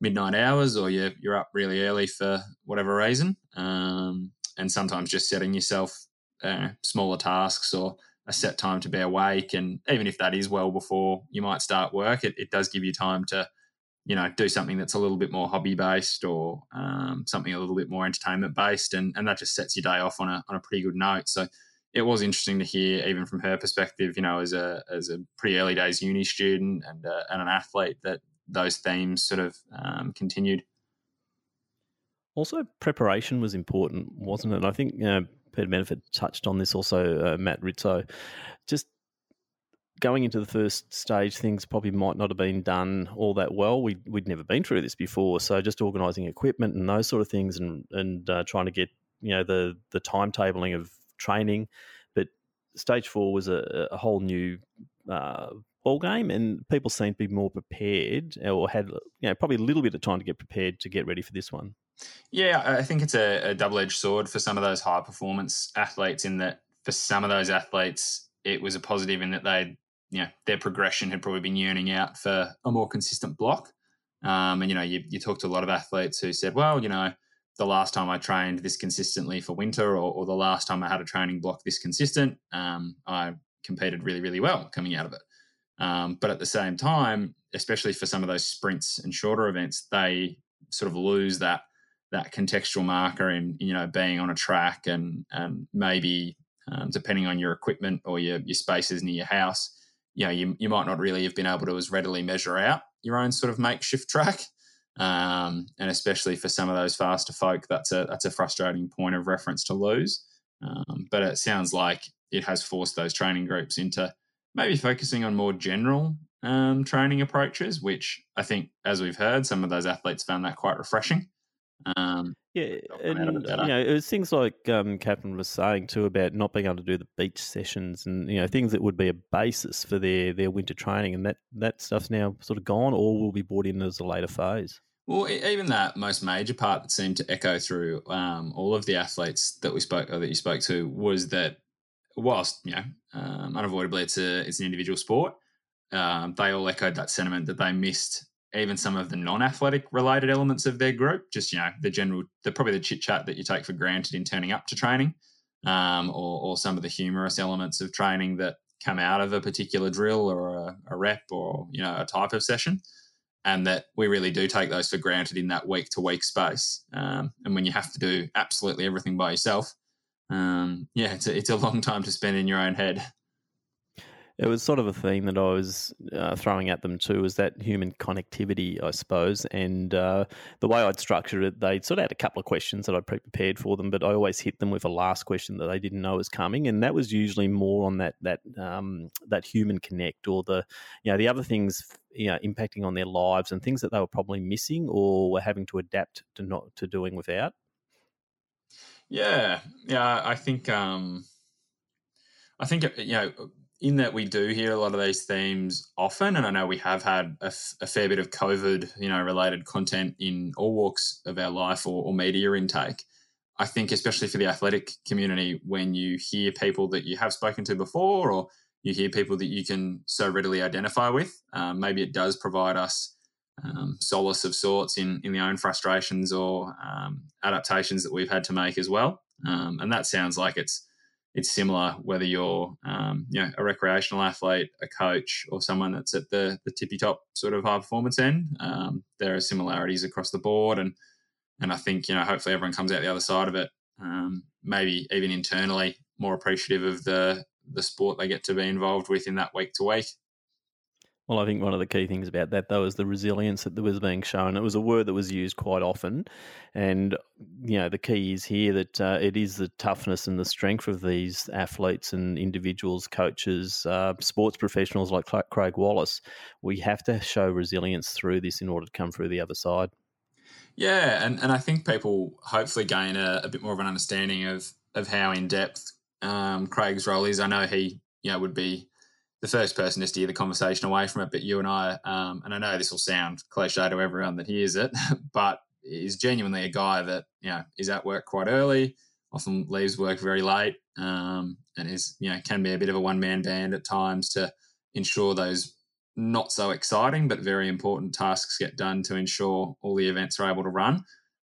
midnight hours or you're, you're up really early for whatever reason. Um, and sometimes just setting yourself uh, smaller tasks or a set time to be awake. And even if that is well before you might start work, it, it does give you time to, you know, do something that's a little bit more hobby based or um, something a little bit more entertainment based. And, and that just sets your day off on a, on a pretty good note. So it was interesting to hear, even from her perspective, you know, as a, as a pretty early days uni student and, uh, and an athlete that those themes sort of um, continued. Also, preparation was important, wasn't it? I think uh, Peter Benefer touched on this also, uh, Matt Rizzo. Just going into the first stage, things probably might not have been done all that well. We, would never been through this before. So just organising equipment and those sort of things and, and uh, trying to get, you know, the, the timetabling of training. But stage four was a, a whole new uh, ball game, and people seem to be more prepared or had you know probably a little bit of time to get prepared to get ready for this one. Yeah, I think it's a, a double edged sword for some of those high performance athletes. In that, for some of those athletes, it was a positive in that they, you know, their progression had probably been yearning out for a more consistent block. Um, and you know, you, you talk to a lot of athletes who said, well, you know, the last time I trained this consistently for winter, or, or the last time I had a training block this consistent, um, I competed really, really well coming out of it. Um, but at the same time, especially for some of those sprints and shorter events, they sort of lose that that contextual marker in you know being on a track and and maybe um, depending on your equipment or your your spaces near your house, you know you you might not really have been able to as readily measure out your own sort of makeshift track. Um, and especially for some of those faster folk, that's a that's a frustrating point of reference to lose. Um, but it sounds like it has forced those training groups into maybe focusing on more general um, training approaches, which I think, as we've heard, some of those athletes found that quite refreshing. Um, yeah, and you know, it was things like um, Captain was saying too about not being able to do the beach sessions and you know things that would be a basis for their their winter training, and that that stuff's now sort of gone, or will be brought in as a later phase. Well, even that most major part that seemed to echo through um, all of the athletes that we spoke or that you spoke to was that whilst you know um, unavoidably it's a it's an individual sport, um, they all echoed that sentiment that they missed even some of the non-athletic related elements of their group, just you know the general, the probably the chit chat that you take for granted in turning up to training, um, or, or some of the humorous elements of training that come out of a particular drill or a, a rep or you know a type of session and that we really do take those for granted in that week to week space. Um, and when you have to do absolutely everything by yourself, um, yeah, it's a, it's a long time to spend in your own head. It was sort of a theme that I was uh, throwing at them too, was that human connectivity, I suppose. And uh, the way I'd structured it, they sort of had a couple of questions that I'd prepared for them, but I always hit them with a last question that they didn't know was coming, and that was usually more on that that um, that human connect or the you know the other things you know impacting on their lives and things that they were probably missing or were having to adapt to not to doing without. Yeah, yeah, I think um, I think you know in that we do hear a lot of these themes often, and I know we have had a, f- a fair bit of COVID, you know, related content in all walks of our life or, or, media intake. I think, especially for the athletic community, when you hear people that you have spoken to before, or you hear people that you can so readily identify with, um, maybe it does provide us um, solace of sorts in in the own frustrations or um, adaptations that we've had to make as well. Um, and that sounds like it's it's similar whether you're um, you know a recreational athlete, a coach, or someone that's at the the tippy top sort of high performance end. Um, there are similarities across the board, and and I think you know hopefully everyone comes out the other side of it, um, maybe even internally more appreciative of the the sport they get to be involved with in that week to week. Well, I think one of the key things about that, though, is the resilience that was being shown. It was a word that was used quite often. And, you know, the key is here that uh, it is the toughness and the strength of these athletes and individuals, coaches, uh, sports professionals like Craig Wallace. We have to show resilience through this in order to come through the other side. Yeah. And, and I think people hopefully gain a, a bit more of an understanding of, of how in depth um, Craig's role is. I know he, you know, would be the first person is to steer the conversation away from it. But you and I, um, and I know this will sound cliche to everyone that hears it, but is genuinely a guy that you know is at work quite early, often leaves work very late, um, and is you know can be a bit of a one man band at times to ensure those not so exciting but very important tasks get done to ensure all the events are able to run.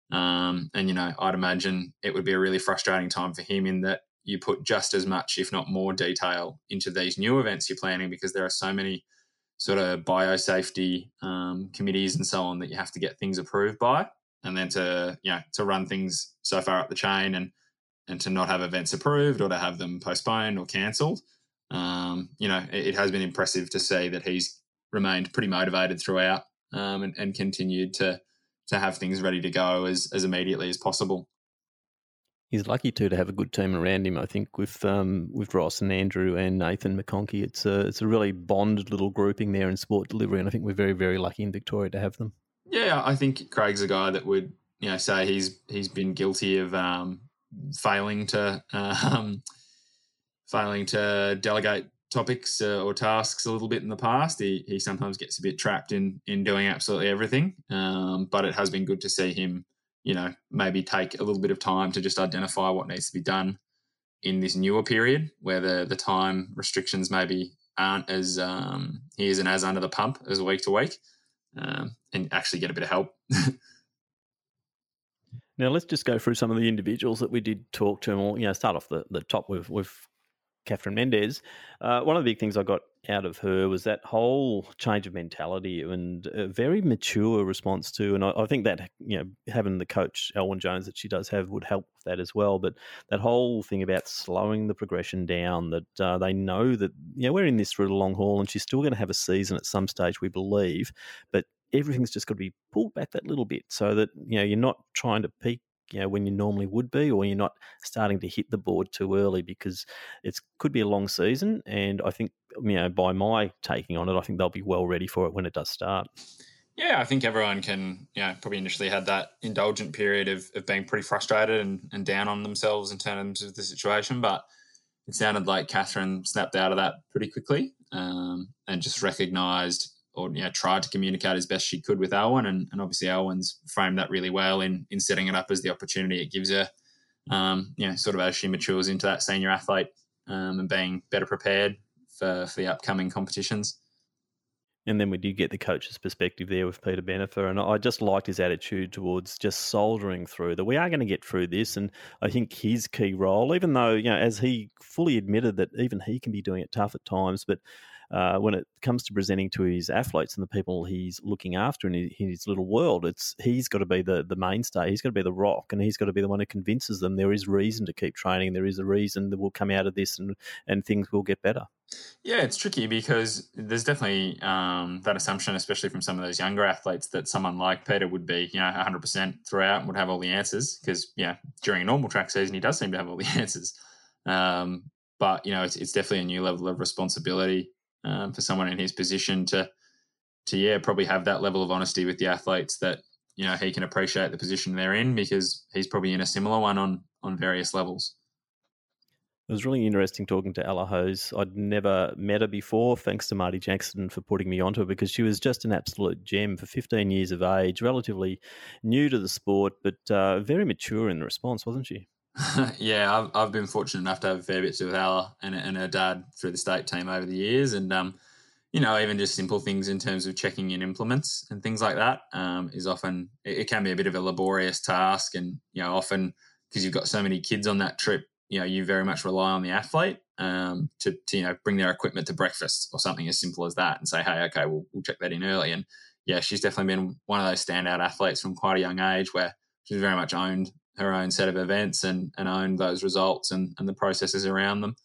Um, and you know, I'd imagine it would be a really frustrating time for him in that you put just as much, if not more, detail into these new events you're planning because there are so many sort of biosafety um, committees and so on that you have to get things approved by, and then to you know to run things so far up the chain and and to not have events approved or to have them postponed or cancelled. Um, you know, it, it, has been impressive to see that he's remained pretty motivated throughout um, and, and continued to to have things ready to go as as immediately as possible he's lucky too to have a good team around him. I think with um, with Ross and Andrew and Nathan McConkey, it's a it's a really bonded little grouping there in sport delivery, and I think we're very very lucky in Victoria to have them. Yeah, I think Craig's a guy that would you know say he's he's been guilty of um, failing to um, failing to delegate topics uh, or tasks a little bit in the past. He he sometimes gets a bit trapped in in doing absolutely everything, um, but it has been good to see him you know, maybe take a little bit of time to just identify what needs to be done in this newer period where the, the time restrictions maybe aren't as um, he isn't as under the pump as week to week um, and actually get a bit of help. now let's just go through some of the individuals that we did talk to. And we'll, you know, start off the, the top with, with Catherine Mendez. Uh, one of the big things I got out of her was that whole change of mentality and a very mature response to, and I, I, think that you know having the coach Elwyn Jones that she does have would help that as well. But that whole thing about slowing the progression down, that uh, they know that you know we're in this for the long haul, and she's still going to have a season at some stage, we believe, but everything's just got to be pulled back that little bit so that you know you're not trying to peak you know when you normally would be, or you're not starting to hit the board too early because it could be a long season. And I think you know by my taking on it, I think they'll be well ready for it when it does start. Yeah, I think everyone can, you know, probably initially had that indulgent period of, of being pretty frustrated and, and down on themselves in terms of the situation. But it sounded like Catherine snapped out of that pretty quickly um, and just recognised or you know tried to communicate as best she could with Elwyn, and, and obviously Elwyn's framed that really well in in setting it up as the opportunity it gives her. Um, you know, sort of as she matures into that senior athlete um, and being better prepared for, for the upcoming competitions. And then we did get the coach's perspective there with Peter Benefer, and I just liked his attitude towards just soldering through that we are going to get through this. And I think his key role, even though you know, as he fully admitted that even he can be doing it tough at times, but uh, when it comes to presenting to his athletes and the people he's looking after in his, his, little world, it's he's got to be the, the mainstay. He's got to be the rock, and he's got to be the one who convinces them there is reason to keep training. There is a reason that will come out of this, and and things will get better. Yeah, it's tricky because there's definitely um, that assumption, especially from some of those younger athletes, that someone like Peter would be, you know, 100% throughout and would have all the answers. Because, yeah, during a normal track season, he does seem to have all the answers. Um, but, you know, it's, it's definitely a new level of responsibility um, for someone in his position to to yeah probably have that level of honesty with the athletes that you know he can appreciate the position they're in because he's probably in a similar one on on various levels. It was really interesting talking to Ella Hose. I'd never met her before, thanks to Marty Jackson for putting me onto her because she was just an absolute gem for 15 years of age, relatively new to the sport, but uh, very mature in the response, wasn't she? yeah, I've, I've been fortunate enough to have a fair bit with Ella and, and her dad through the state team over the years. And, um, you know, even just simple things in terms of checking in implements and things like that um, is often, it, it, can be a bit of a laborious task. And, you know, often because you've got so many kids on that trip, you know, you very much rely on the athlete um, to, to, you know, bring their equipment to breakfast or something as simple as that and say, hey, okay, we'll, we'll check that in early. And yeah, she's definitely been one of those standout athletes from quite a young age where she's very much owned her own set of events and, and own those results and, and the processes around them,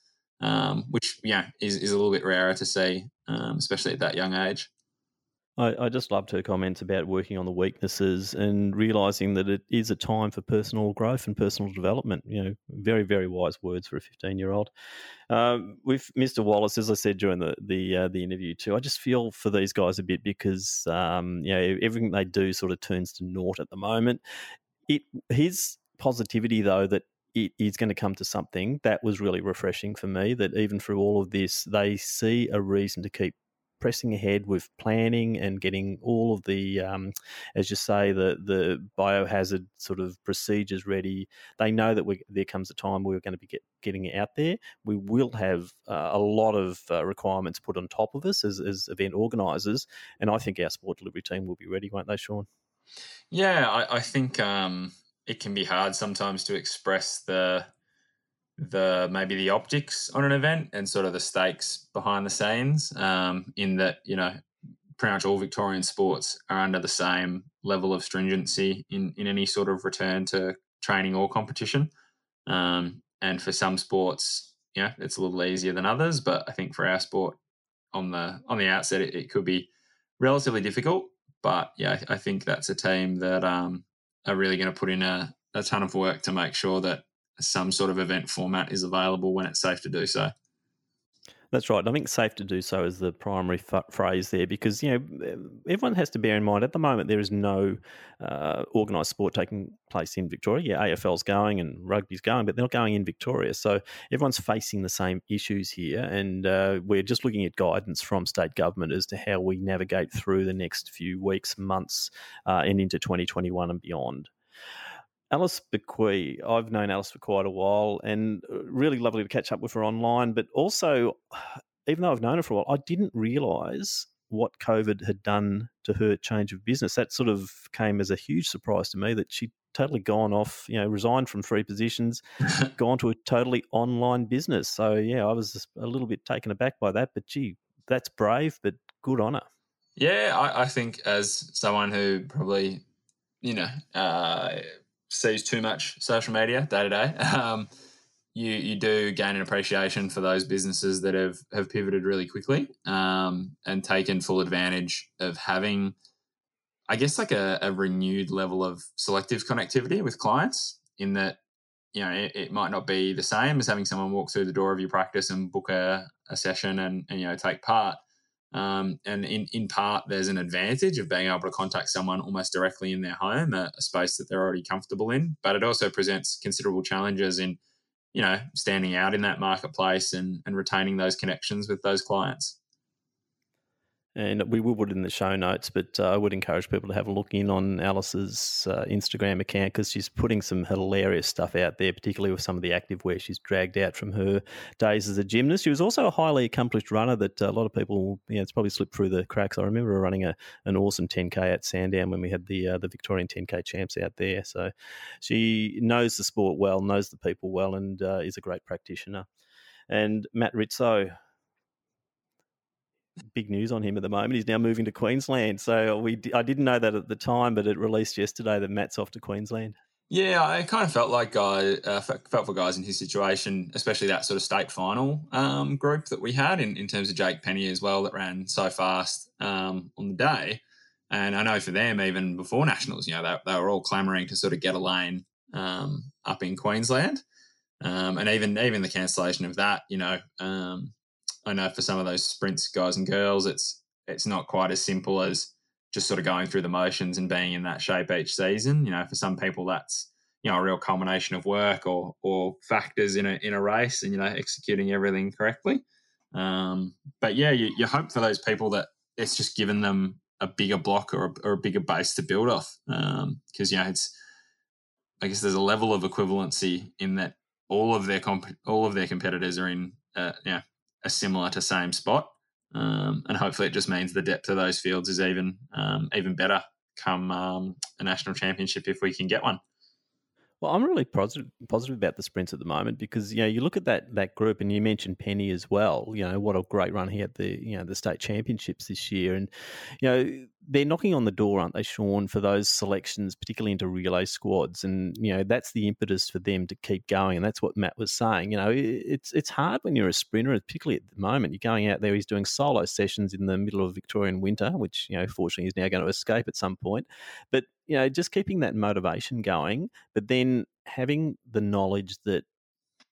um, which yeah is, is a little bit rarer to see, um, especially at that young age. I, I, just loved her comments about working on the weaknesses and realizing that it is a time for personal growth and personal development. You know, very, very wise words for a 15 year old. Um, with Mr. Wallace, as I said during the the, uh, the interview too, I just feel for these guys a bit because um, you know everything they do sort of turns to naught at the moment. It his positivity though that it is going to come to something that was really refreshing for me that even through all of this they see a reason to keep pressing ahead with planning and getting all of the um, as you say the the biohazard sort of procedures ready. They know that we, there comes a time we're going to be get, getting it out there. We will have uh, a lot of uh, requirements put on top of us as, as event organisers and i think our sport delivery team will be ready won't they sean yeah i, I think um it can be hard sometimes to express the the maybe the optics on an event and sort of the stakes behind the scenes. Um, in that you know pretty much all Victorian sports are under the same level of stringency in in any sort of return to training or competition. Um, and for some sports, know, it's a little easier than others. But I think for our sport, on the on the outset, it, it could be relatively difficult. But yeah, I think that's a team that um, are really going to put in a, a ton of work to make sure that some sort of event format is available when it's safe to do so. That's right. I think safe to do so is the primary f- phrase there because, you know, everyone has to bear in mind at the moment there is no uh, organised sport taking place in Victoria. Yeah, AFL's going and rugby's going, but they're not going in Victoria. So everyone's facing the same issues here. And uh, we're just looking at guidance from state government as to how we navigate through the next few weeks, months, uh, and into 2021 and beyond. Alice Bequee, I've known Alice for quite a while and uh, really lovely to catch up with her online. But also, even though I've known her for a while, I didn't realise what COVID had done to her change of business. That sort of came as a huge surprise to me that she'd totally gone off, you know, resigned from three positions, gone to a totally online business. So, yeah, I was a little bit taken aback by that. But gee, that's brave, but good on her. Yeah, I, I think as someone who probably, you know, uh, sees too much social media day to day, um, you you do gain an appreciation for those businesses that have have pivoted really quickly um, and taken full advantage of having, I guess, like a, a, renewed level of selective connectivity with clients. In that, you know, it, it, might not be the same as having someone walk through the door of your practice and book a, a session and, and you know take part. Um, and in, in part, there's an advantage of being able to contact someone almost directly in their home, a, a, space that they're already comfortable in. But it also presents considerable challenges in, you know, standing out in that marketplace and, and retaining those connections with those clients. And we will put it in the show notes, but uh, I would encourage people to have a look in on Alice's uh, Instagram account because she's putting some hilarious stuff out there, particularly with some of the active wear she's dragged out from her days as a gymnast. She was also a highly accomplished runner that a lot of people, yeah, it's probably slipped through the cracks. I remember her running a, an awesome 10K at Sandown when we had the uh, the Victorian 10K champs out there. So she knows the sport well, knows the people well, and uh, is a great practitioner. And Matt Rizzo, big news on him at the moment. He's now moving to Queensland. So we I didn't know that at the time, but it released yesterday that Matt's off to Queensland. Yeah, I kind of felt like guy uh, felt for guys in his situation, especially that sort of state final um, group that we had in, in terms of Jake Penny as well that ran so fast um, on the day. And I know for them, even before nationals, you know, they, they were all clamouring to sort of get a lane um, up in Queensland. Um, and even even the cancellation of that, you know, um, I know for some of those sprints guys and girls, it's it's not quite as simple as just sort of going through the motions and being in that shape each season. You know, for some people, that's you know a real culmination of work or or factors in a in a race, and you know executing everything correctly. Um, but yeah, you, you hope for those people that it's just given them a bigger block or a, or a bigger base to build off. Because um, you know it's I guess there's a level of equivalency in that all of their comp- all of their competitors are in uh, you a similar to same spot, um, and hopefully it just means the depth of those fields is even um, even better come um, a national championship if we can get one. Well, I'm really positive positive about the sprints at the moment because you know you look at that that group and you mentioned Penny as well. You know what a great run he had the you know the state championships this year, and you know they're knocking on the door, aren't they, Sean, for those selections, particularly into relay squads, and you know that's the impetus for them to keep going, and that's what Matt was saying. You know it's it's hard when you're a sprinter, particularly at the moment. You're going out there, he's doing solo sessions in the middle of Victorian winter, which you know fortunately he's now going to escape at some point, but you know, just keeping that motivation going, but then having the knowledge that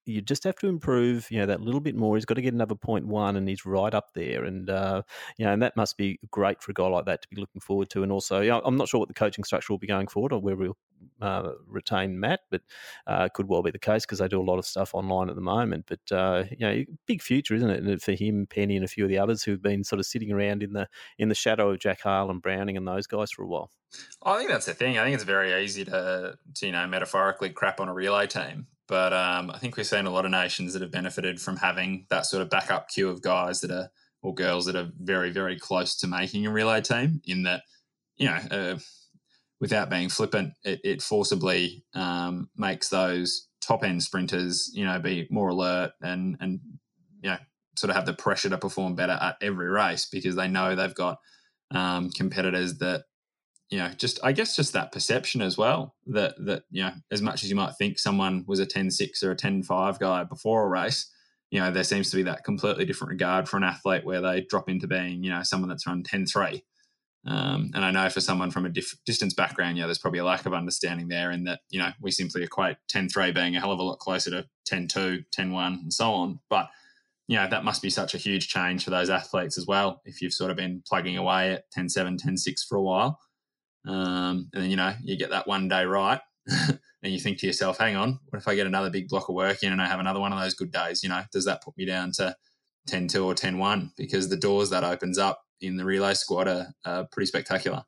you just have to improve, you know, that little bit more. He's got to get another point one, and he's right up there. And uh, you know, and that must be great for a guy like that to be looking forward to. And also, you know, I'm not sure what the coaching structure will be going forward, or where we'll uh, retain Matt, but uh, could well be the case because they do a lot of stuff online at the moment. But uh, you know, big future, isn't it, for him, Penny, and a few of the others who've been sort of sitting around in the in the shadow of Jack Hale and Browning and those guys for a while. I think that's the thing. I think it's very easy to, to you know, metaphorically crap on a relay team. But um, I think we've seen a lot of nations that have benefited from having that sort of backup queue of guys that are or girls that are very, very close to making a relay team. In that, you know, uh, without being flippant, it, it forcibly um, makes those top end sprinters, you know, be more alert and and you know sort of have the pressure to perform better at every race because they know they've got um, competitors that you know, just I guess just that perception as well that that you know, as much as you might think someone was a 10-6 or a 10-5 guy before a race, you know, there seems to be that completely different regard for an athlete where they drop into being, you know, someone that's run 10-3. Um, and I know for someone from a diff- distance background, yeah, there's probably a lack of understanding there in that, you know, we simply equate 10-3 being a hell of a lot closer to 10-2, 10-1 and so on. But, you know, that must be such a huge change for those athletes as well. If you've sort of been plugging away at 10-7, 10-6 for a while, um, and then, you know, you get that one day right. and you think to yourself, hang on, what if I get another big block of work in and I have another one of those good days? You know, does that put me down to 10 2 or 10 1? Because the doors that opens up in the relay squad are, are pretty spectacular.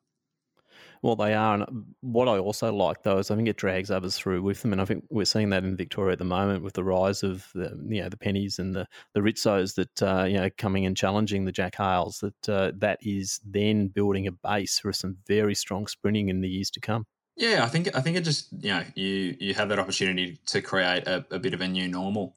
Well, they are. And what I also like, though, is I think it drags others through with them. And I think we're seeing that in Victoria at the moment with the rise of the, you know, the pennies and the, the Rizzos that, uh, you know, coming and challenging the Jack Hales, that uh, that is then building a base for some very strong sprinting in the years to come. Yeah, I think I think it just you know you you have that opportunity to create a, a bit of a new normal,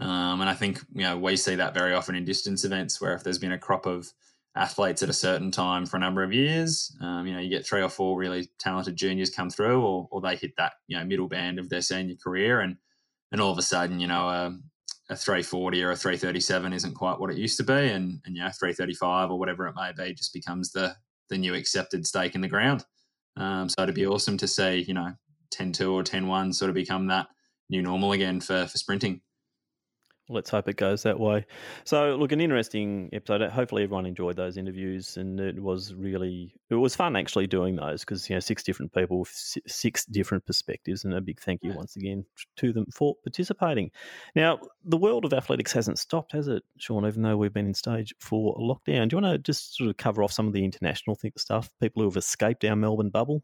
um, and I think you know we see that very often in distance events where if there's been a crop of athletes at a certain time for a number of years. Um, you know, you get three or four really talented juniors come through, or, or they hit that you know middle band of their senior career, and and all of a sudden, you know, a, a 340 or a 337 isn't quite what it used to be, and and know, 335 or whatever it may be just becomes the the new accepted stake in the ground. Um, so it'd be awesome to see, you know, 10-2 or 10-1 sort of become that new normal again for for sprinting. Let's hope it goes that way. So, look, an interesting episode. Hopefully, everyone enjoyed those interviews, and it was really it was fun actually doing those because you know six different people, six different perspectives, and a big thank you once again to them for participating. Now, the world of athletics hasn't stopped, has it, Sean? Even though we've been in stage for lockdown, do you want to just sort of cover off some of the international stuff? People who have escaped our Melbourne bubble.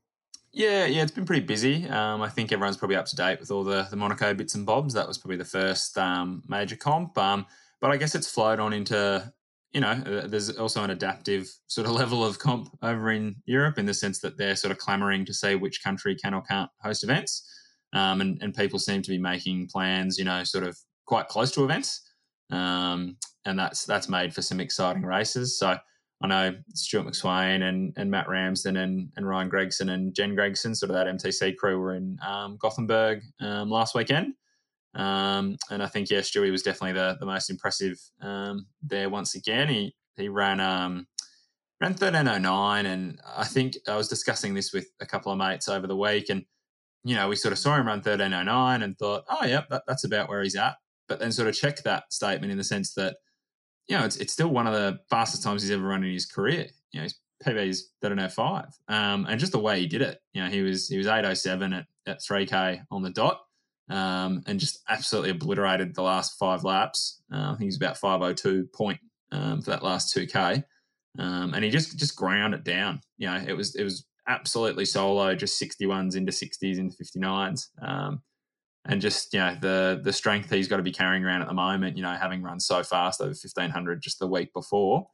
Yeah, yeah, it's been pretty busy. Um, I think everyone's probably up to date with all the, the Monaco bits and bobs. That was probably the first um, major comp. Um, but I guess it's flowed on into, you know, uh, there's also an adaptive sort of level of comp over in Europe in the sense that they're sort of clamoring to say which country can or can't host events. Um, and, and people seem to be making plans, you know, sort of quite close to events. Um, and that's that's made for some exciting races. So I know Stuart McSweyn and, and Matt Ramsden and, and Ryan Gregson and Jen Gregson, sort of that MTC crew, were in um, Gothenburg um, last weekend. Um, and I think, yeah, Stewie was definitely the, the most impressive um, there once again. He he ran um, ran 1309. And I think I was discussing this with a couple of mates over the week. And, you know, we sort of saw him run 1309 and thought, oh, yeah, that, that's about where he's at. But then sort of checked that statement in the sense that, you know, it's, it's still one of the fastest times he's ever run in his career. You know, his PB is 1305. Um, and just the way he did it, you know, he was he was 807 at, at 3K on the dot um, and just absolutely obliterated the last five laps. Uh, I think he was about 502 point um, for that last 2K. Um, and he just just ground it down. You know, it was it was absolutely solo, just 61s into 60s into 59s. Um, and just you know the the strength he's got to be carrying around at the moment. You know, having run so fast over fifteen hundred just the week before.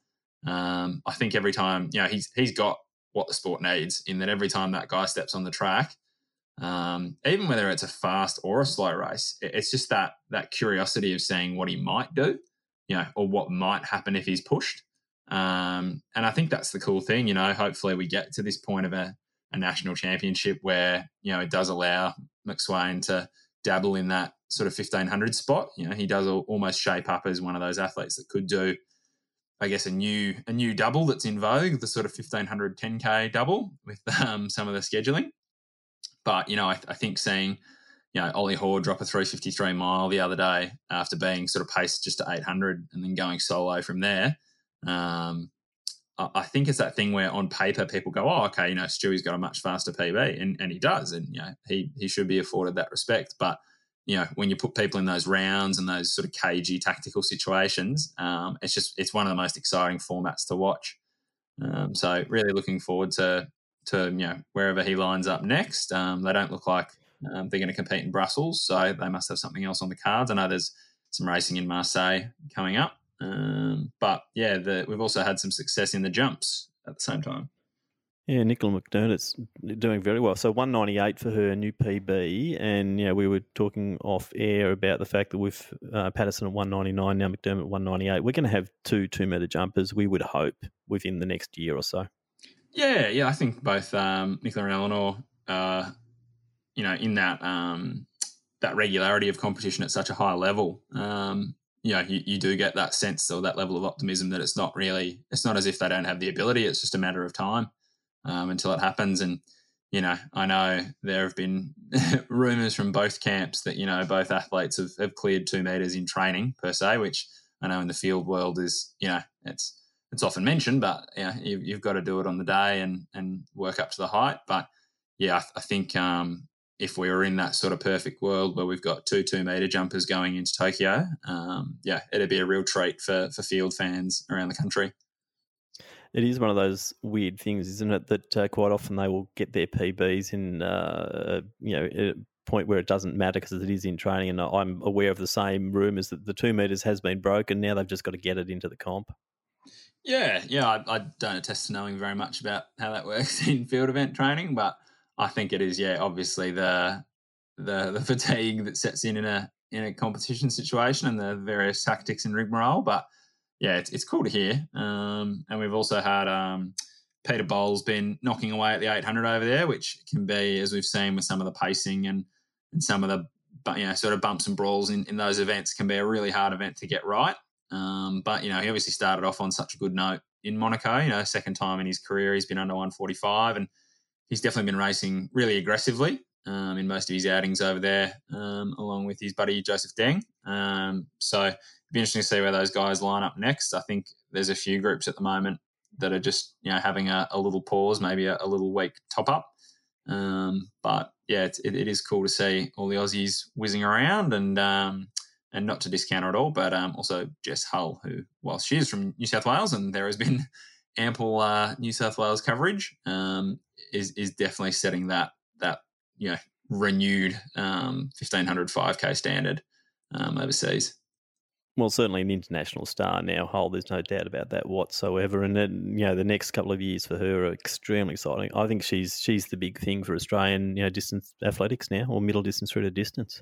Um, I think every time you know he's he's got what the sport needs in that every time that guy steps on the track, um, even whether it's a fast or a slow race, it's just that that curiosity of seeing what he might do, you know, or what might happen if he's pushed. Um, and I think that's the cool thing, you know. Hopefully, we get to this point of a, a national championship where you know it does allow McSweyn to dabble in that sort of 1500 spot. You know, he does almost shape up as one of those athletes that could do, I guess, a new a new double that's in vogue, the sort of 1500 10k double with um, some of the scheduling. But you know, I, I think seeing you know Ollie Hoare drop a 353 mile the other day after being sort of paced just to 800 and then going solo from there. Um, I think it's that thing where on paper people go, oh, okay, you know, Stewie's got a much faster PB, and, and he does, and you know, he he should be afforded that respect. But you know, when you put people in those rounds and those sort of cagey tactical situations, um, it's just it's one of the most exciting formats to watch. Um, so really looking forward to to you know wherever he lines up next. Um, they don't look like um, they're going to compete in Brussels, so they must have something else on the cards. I know there's some racing in Marseille coming up. Um, but yeah, the, we've also had some success in the jumps at the same time. Yeah, Nicola McDermott's doing very well. So 198 for her new PB, and yeah, we were talking off air about the fact that with uh, Patterson at 199 now, McDermott at 198, we're going to have two two meter jumpers. We would hope within the next year or so. Yeah, yeah, I think both um, Nicola and Eleanor, uh, you know, in that um, that regularity of competition at such a high level, um, you know, you, you do get that sense or that level of optimism that it's not really, it's not as if they don't have the ability. It's just a matter of time um, until it happens. And, you know, I know there have been rumors from both camps that, you know, both athletes have, have cleared two meters in training per se, which I know in the field world is, you know, it's, it's often mentioned, but yeah, you, you've got to do it on the day and, and work up to the height. But yeah, I, I think um, if we were in that sort of perfect world where we've got two two meter jumpers going into Tokyo, um, yeah, it'd be a real treat for for field fans around the country. It is one of those weird things, isn't it? That uh, quite often they will get their PBs in, uh, you know, a point where it doesn't matter because it is in training. And I'm aware of the same rumours that the two meters has been broken. Now they've just got to get it into the comp. Yeah, yeah, I, I don't attest to knowing very much about how that works in field event training, but I think it is, yeah, obviously the the the fatigue that sets in in a in a competition situation and the various tactics and rigmarole. But yeah, it's, it's cool to hear. Um, and we've also had um, Peter Bol been knocking away at the 800 over there, which can be, as we've seen with some of the pacing and and some of the you know sort of bumps and brawls in, in those events can be a really hard event to get right. Um, but you know, he obviously started off on such a good note in Monaco. You know, second time in his career he's been under 145 and he's definitely been racing really aggressively. um, in most of his outings over there, um, along with his buddy Joseph Deng. Um, so it'd be interesting to see where those guys line up next. I think there's a few groups at the moment that are just you know having a, a little pause, maybe a, a little weak top up. Um, but yeah, it, it is cool to see all the Aussies whizzing around and um, and not to discount her at all, but um, also Jess Hull, who, whilst she is from New South Wales and there has been ample uh, New South Wales coverage, is is definitely setting that that you know renewed um, 1500 5k standard um, overseas. Well, certainly an international star now, Hull. There's no doubt about that whatsoever. And then, you know, the next couple of years for her are extremely exciting. I think she's she's the big thing for Australian, you know, distance athletics now, or middle distance through to distance.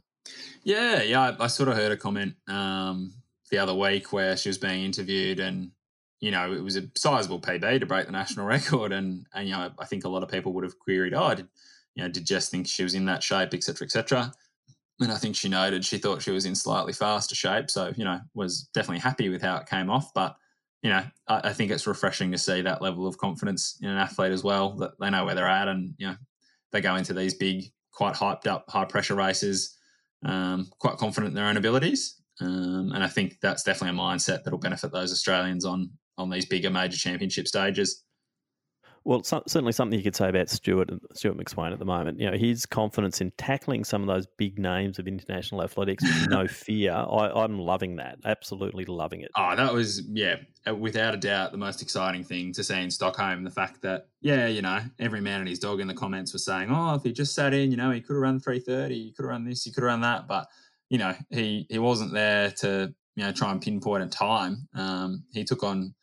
Yeah, yeah. I, I sort of heard a comment um, the other week where she was being interviewed, and you know, it was a sizable PB to break the national record, and and you know, I think a lot of people would have queried, oh, did you know, did Jess think she was in that shape, etc., etc. And I think she noted she thought she was in slightly faster shape, so you know, was definitely happy with how it came off. But you know, I, I think it's refreshing to see that level of confidence in an athlete as well that they know where they're at, and you know, they go into these big, quite hyped up, high pressure races, um, quite confident in their own abilities. Um, and I think that's definitely a mindset that'll benefit those Australians on on these bigger major championship stages. Well, so, certainly something you could say about Stuart Stuart McSweyn at the moment. You know, his confidence in tackling some of those big names of international athletics with no fear. I, am loving that. Absolutely loving it. Oh, that was yeah, uh, without a doubt, the most exciting thing to see in Stockholm. The fact that yeah, you know, every man and his dog in the comments was saying, oh, if he just sat in, you know, he could have run 330, he could have run this, he could have run that, but you know, he he wasn't there to you know try and pinpoint a time. Um, he took on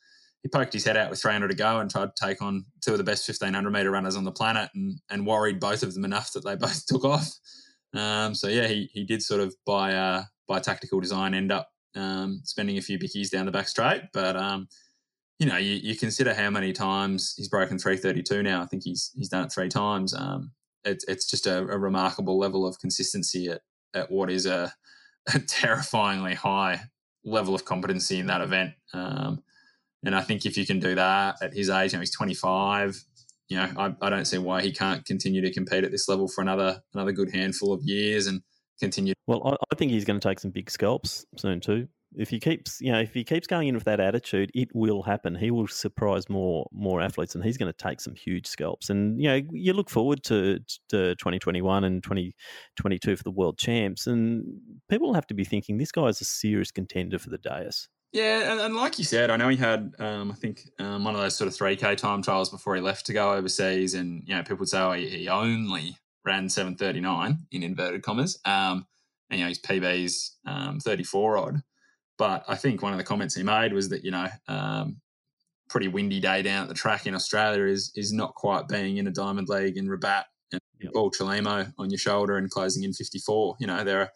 he poked his head out with 300 to go and tried to take on two of the best 1500 meter runners on the planet and, and worried both of them enough that they both took off. Um, so yeah, he, he did sort of by uh, by tactical design end up um, spending a few bickies down the back straight, but um, you know you, you, consider how many times he's broken 332 now. I think he's he's done it three times. Um, it, it's just a, a, remarkable level of consistency at, at what is a, a terrifyingly high level of competency in that event. Um, and I think if you can do that at his age, you know, he's 25. You know, I, I don't see why he can't continue to compete at this level for another another good handful of years and continue. Well, I, I think he's going to take some big scalps soon too. If he keeps, you know, if he keeps going in with that attitude, it will happen. He will surprise more more athletes, and he's going to take some huge scalps. And you know, you look forward to, to 2021 and 2022 for the world champs, and people have to be thinking this guy is a serious contender for the dais. Yeah, and, and, like you said, I know he had, um, I think, um, one of those sort of 3K time trials before he left to go overseas. And, you know, people would say, oh, he, he only ran 739 in inverted commas. Um, and, you know, his PB's um, 34 odd. But I think one of the comments he made was that, you know, um, pretty windy day down at the track in Australia is is not quite being in a Diamond League in Rabat and yep. Paul Chelimo on your shoulder and closing in 54. You know, there are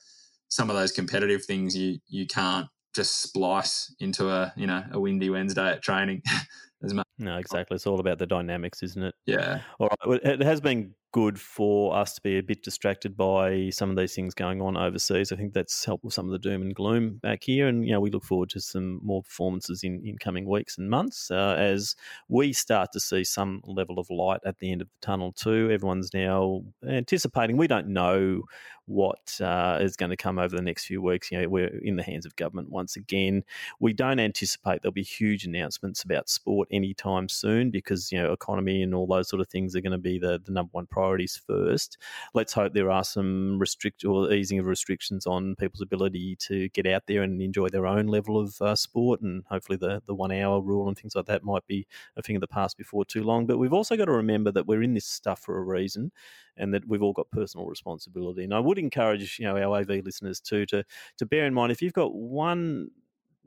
some of those competitive things you you can't just splice into a you know a windy Wednesday at training as much. No, exactly. It's all about the dynamics, isn't it? Yeah. All right. It has been good for us to be a bit distracted by some of these things going on overseas. I think that's helped with some of the doom and gloom back here. And, you know, we look forward to some more performances in, in coming weeks and months uh, as we start to see some level of light at the end of the tunnel, too. Everyone's now anticipating. We don't know what uh, is going to come over the next few weeks. You know, we're in the hands of government once again. We don't anticipate there'll be huge announcements about sport anytime soon because, you know, economy and all those sort of things are going to be the, the number one priorities first. Let's hope there are some restrict or easing of restrictions on people's ability to get out there and enjoy their own level of uh, sport, and hopefully the the one hour rule and things like that might be a thing of the past before too long. But we've also got to remember that we're in this stuff for a reason, and that we've all got personal responsibility. And I would encourage you know our AV listeners too to to bear in mind if you've got one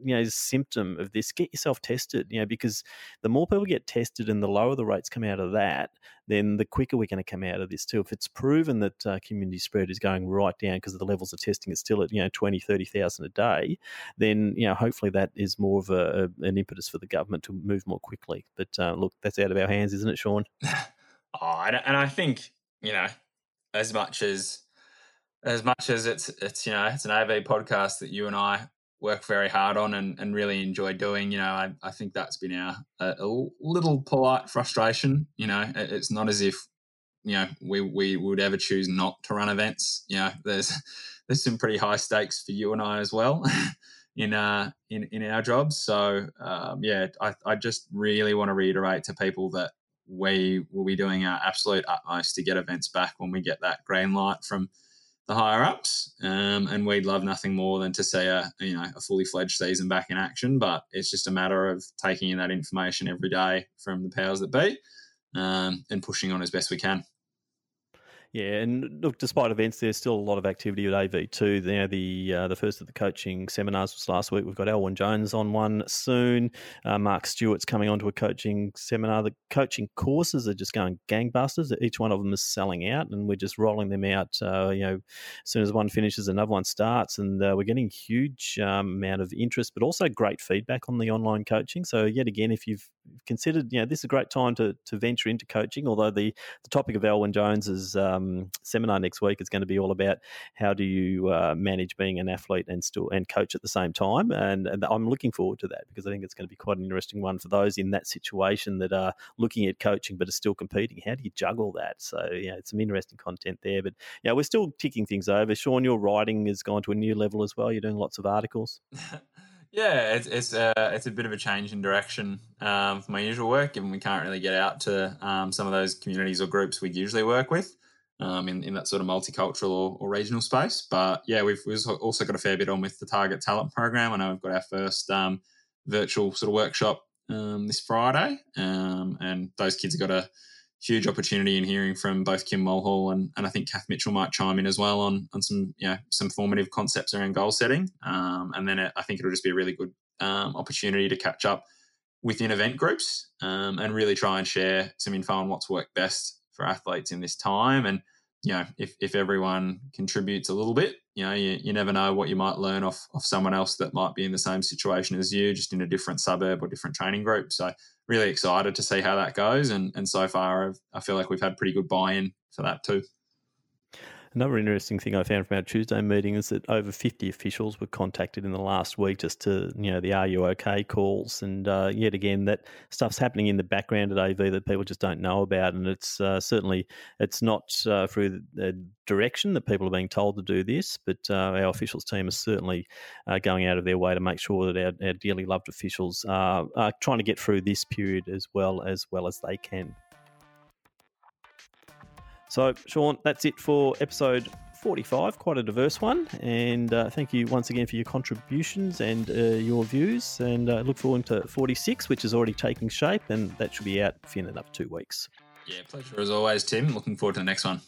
you know symptom of this get yourself tested you know because the more people get tested and the lower the rates come out of that then the quicker we're going to come out of this too. If it's proven that uh, community spread is going right down because the levels of testing is still at you know 20 30,000 a day then you know hopefully that is more of a, a, an impetus for the government to move more quickly. But uh, look that's out of our hands isn't it Sean? Oh and I think you know as much as as much as it's it's you know it's an AV podcast that you and I work very hard on and, and really enjoy doing. You know, I, I think that's been our a, a little polite frustration. You know, it's not as if you know we we would ever choose not to run events. You know, there's there's some pretty high stakes for you and I as well. in uh in in our jobs so um, yeah I, I just really want to reiterate to people that we will be doing our absolute utmost to get events back when we get that green light from the higher ups. Um, and we'd love nothing more than to see a you know a fully fledged season back in action. But it's just a matter of taking in that information every day from the powers that be um, and pushing on as best we can. Yeah, and look, despite events, there's still a lot of activity at AV2. Now, the uh, the first of the coaching seminars was last week. We've got Elwyn Jones on one soon. Uh, Mark Stewart's coming on to a coaching seminar. The coaching courses are just going gangbusters. Each one of them is selling out, and we're just rolling them out. Uh, you know, as soon as one finishes, another one starts, and uh, we're getting huge um, amount of interest, but also great feedback on the online coaching. So, yet again, if you've considered, you know, this is a great time to to venture into coaching. Although the the topic of Elwyn Jones is um, um, seminar next week is going to be all about how do you uh, manage being an athlete and still and coach at the same time. And, and, I'm looking forward to that because I think it's going to be quite an interesting one for those in that situation that are looking at coaching but are still competing. How do you juggle that? So yeah, it's some interesting content there. But yeah, we're still ticking things over. Sean, your writing has gone to a new level as well. You're doing lots of articles. Yeah, it's it's a uh, it's a bit of a change in direction um, for my usual work, given we can't really get out to um, some of those communities or groups we usually work with um, in, in that sort of multicultural or, or, regional space. But yeah, we've, we've also got a fair bit on with the Target Talent Program. I know we've got our first um, virtual sort of workshop um, this Friday, um, and those kids have got a huge opportunity in hearing from both Kim Mulhall and, and I think Kath Mitchell might chime in as well on on some you know some formative concepts around goal setting. Um, and then it, I think it'll just be a really good um, opportunity to catch up within event groups and really try and share some info on what's worked best for athletes in this time. And you know, if, if everyone contributes a little bit, you know, you, you never know what you might learn off, off someone else that might be in the same situation as you, just in a different suburb or different training group. So really excited to see how that goes. And, and so far, I've, I feel like we've had pretty good buy-in for that too. Another interesting thing I found from our Tuesday meeting is that over 50 officials were contacted in the last week just to, you know, the Are You OK calls. And uh, yet again, that stuff's happening in the background at AV that people just don't know about. And it's uh, certainly, it's not uh, through the direction that people are being told to do this, but uh, our officials team is certainly uh, going out of their way to make sure that our, our dearly loved officials are, are trying to get through this period as well as well as they can. So, Sean, that's it for episode 45, quite a diverse one. And uh, thank you once again for your contributions and uh, your views. And uh, look forward to 46, which is already taking shape, and that should be out in another two weeks. Yeah, pleasure as always, Tim. Looking forward to the next one.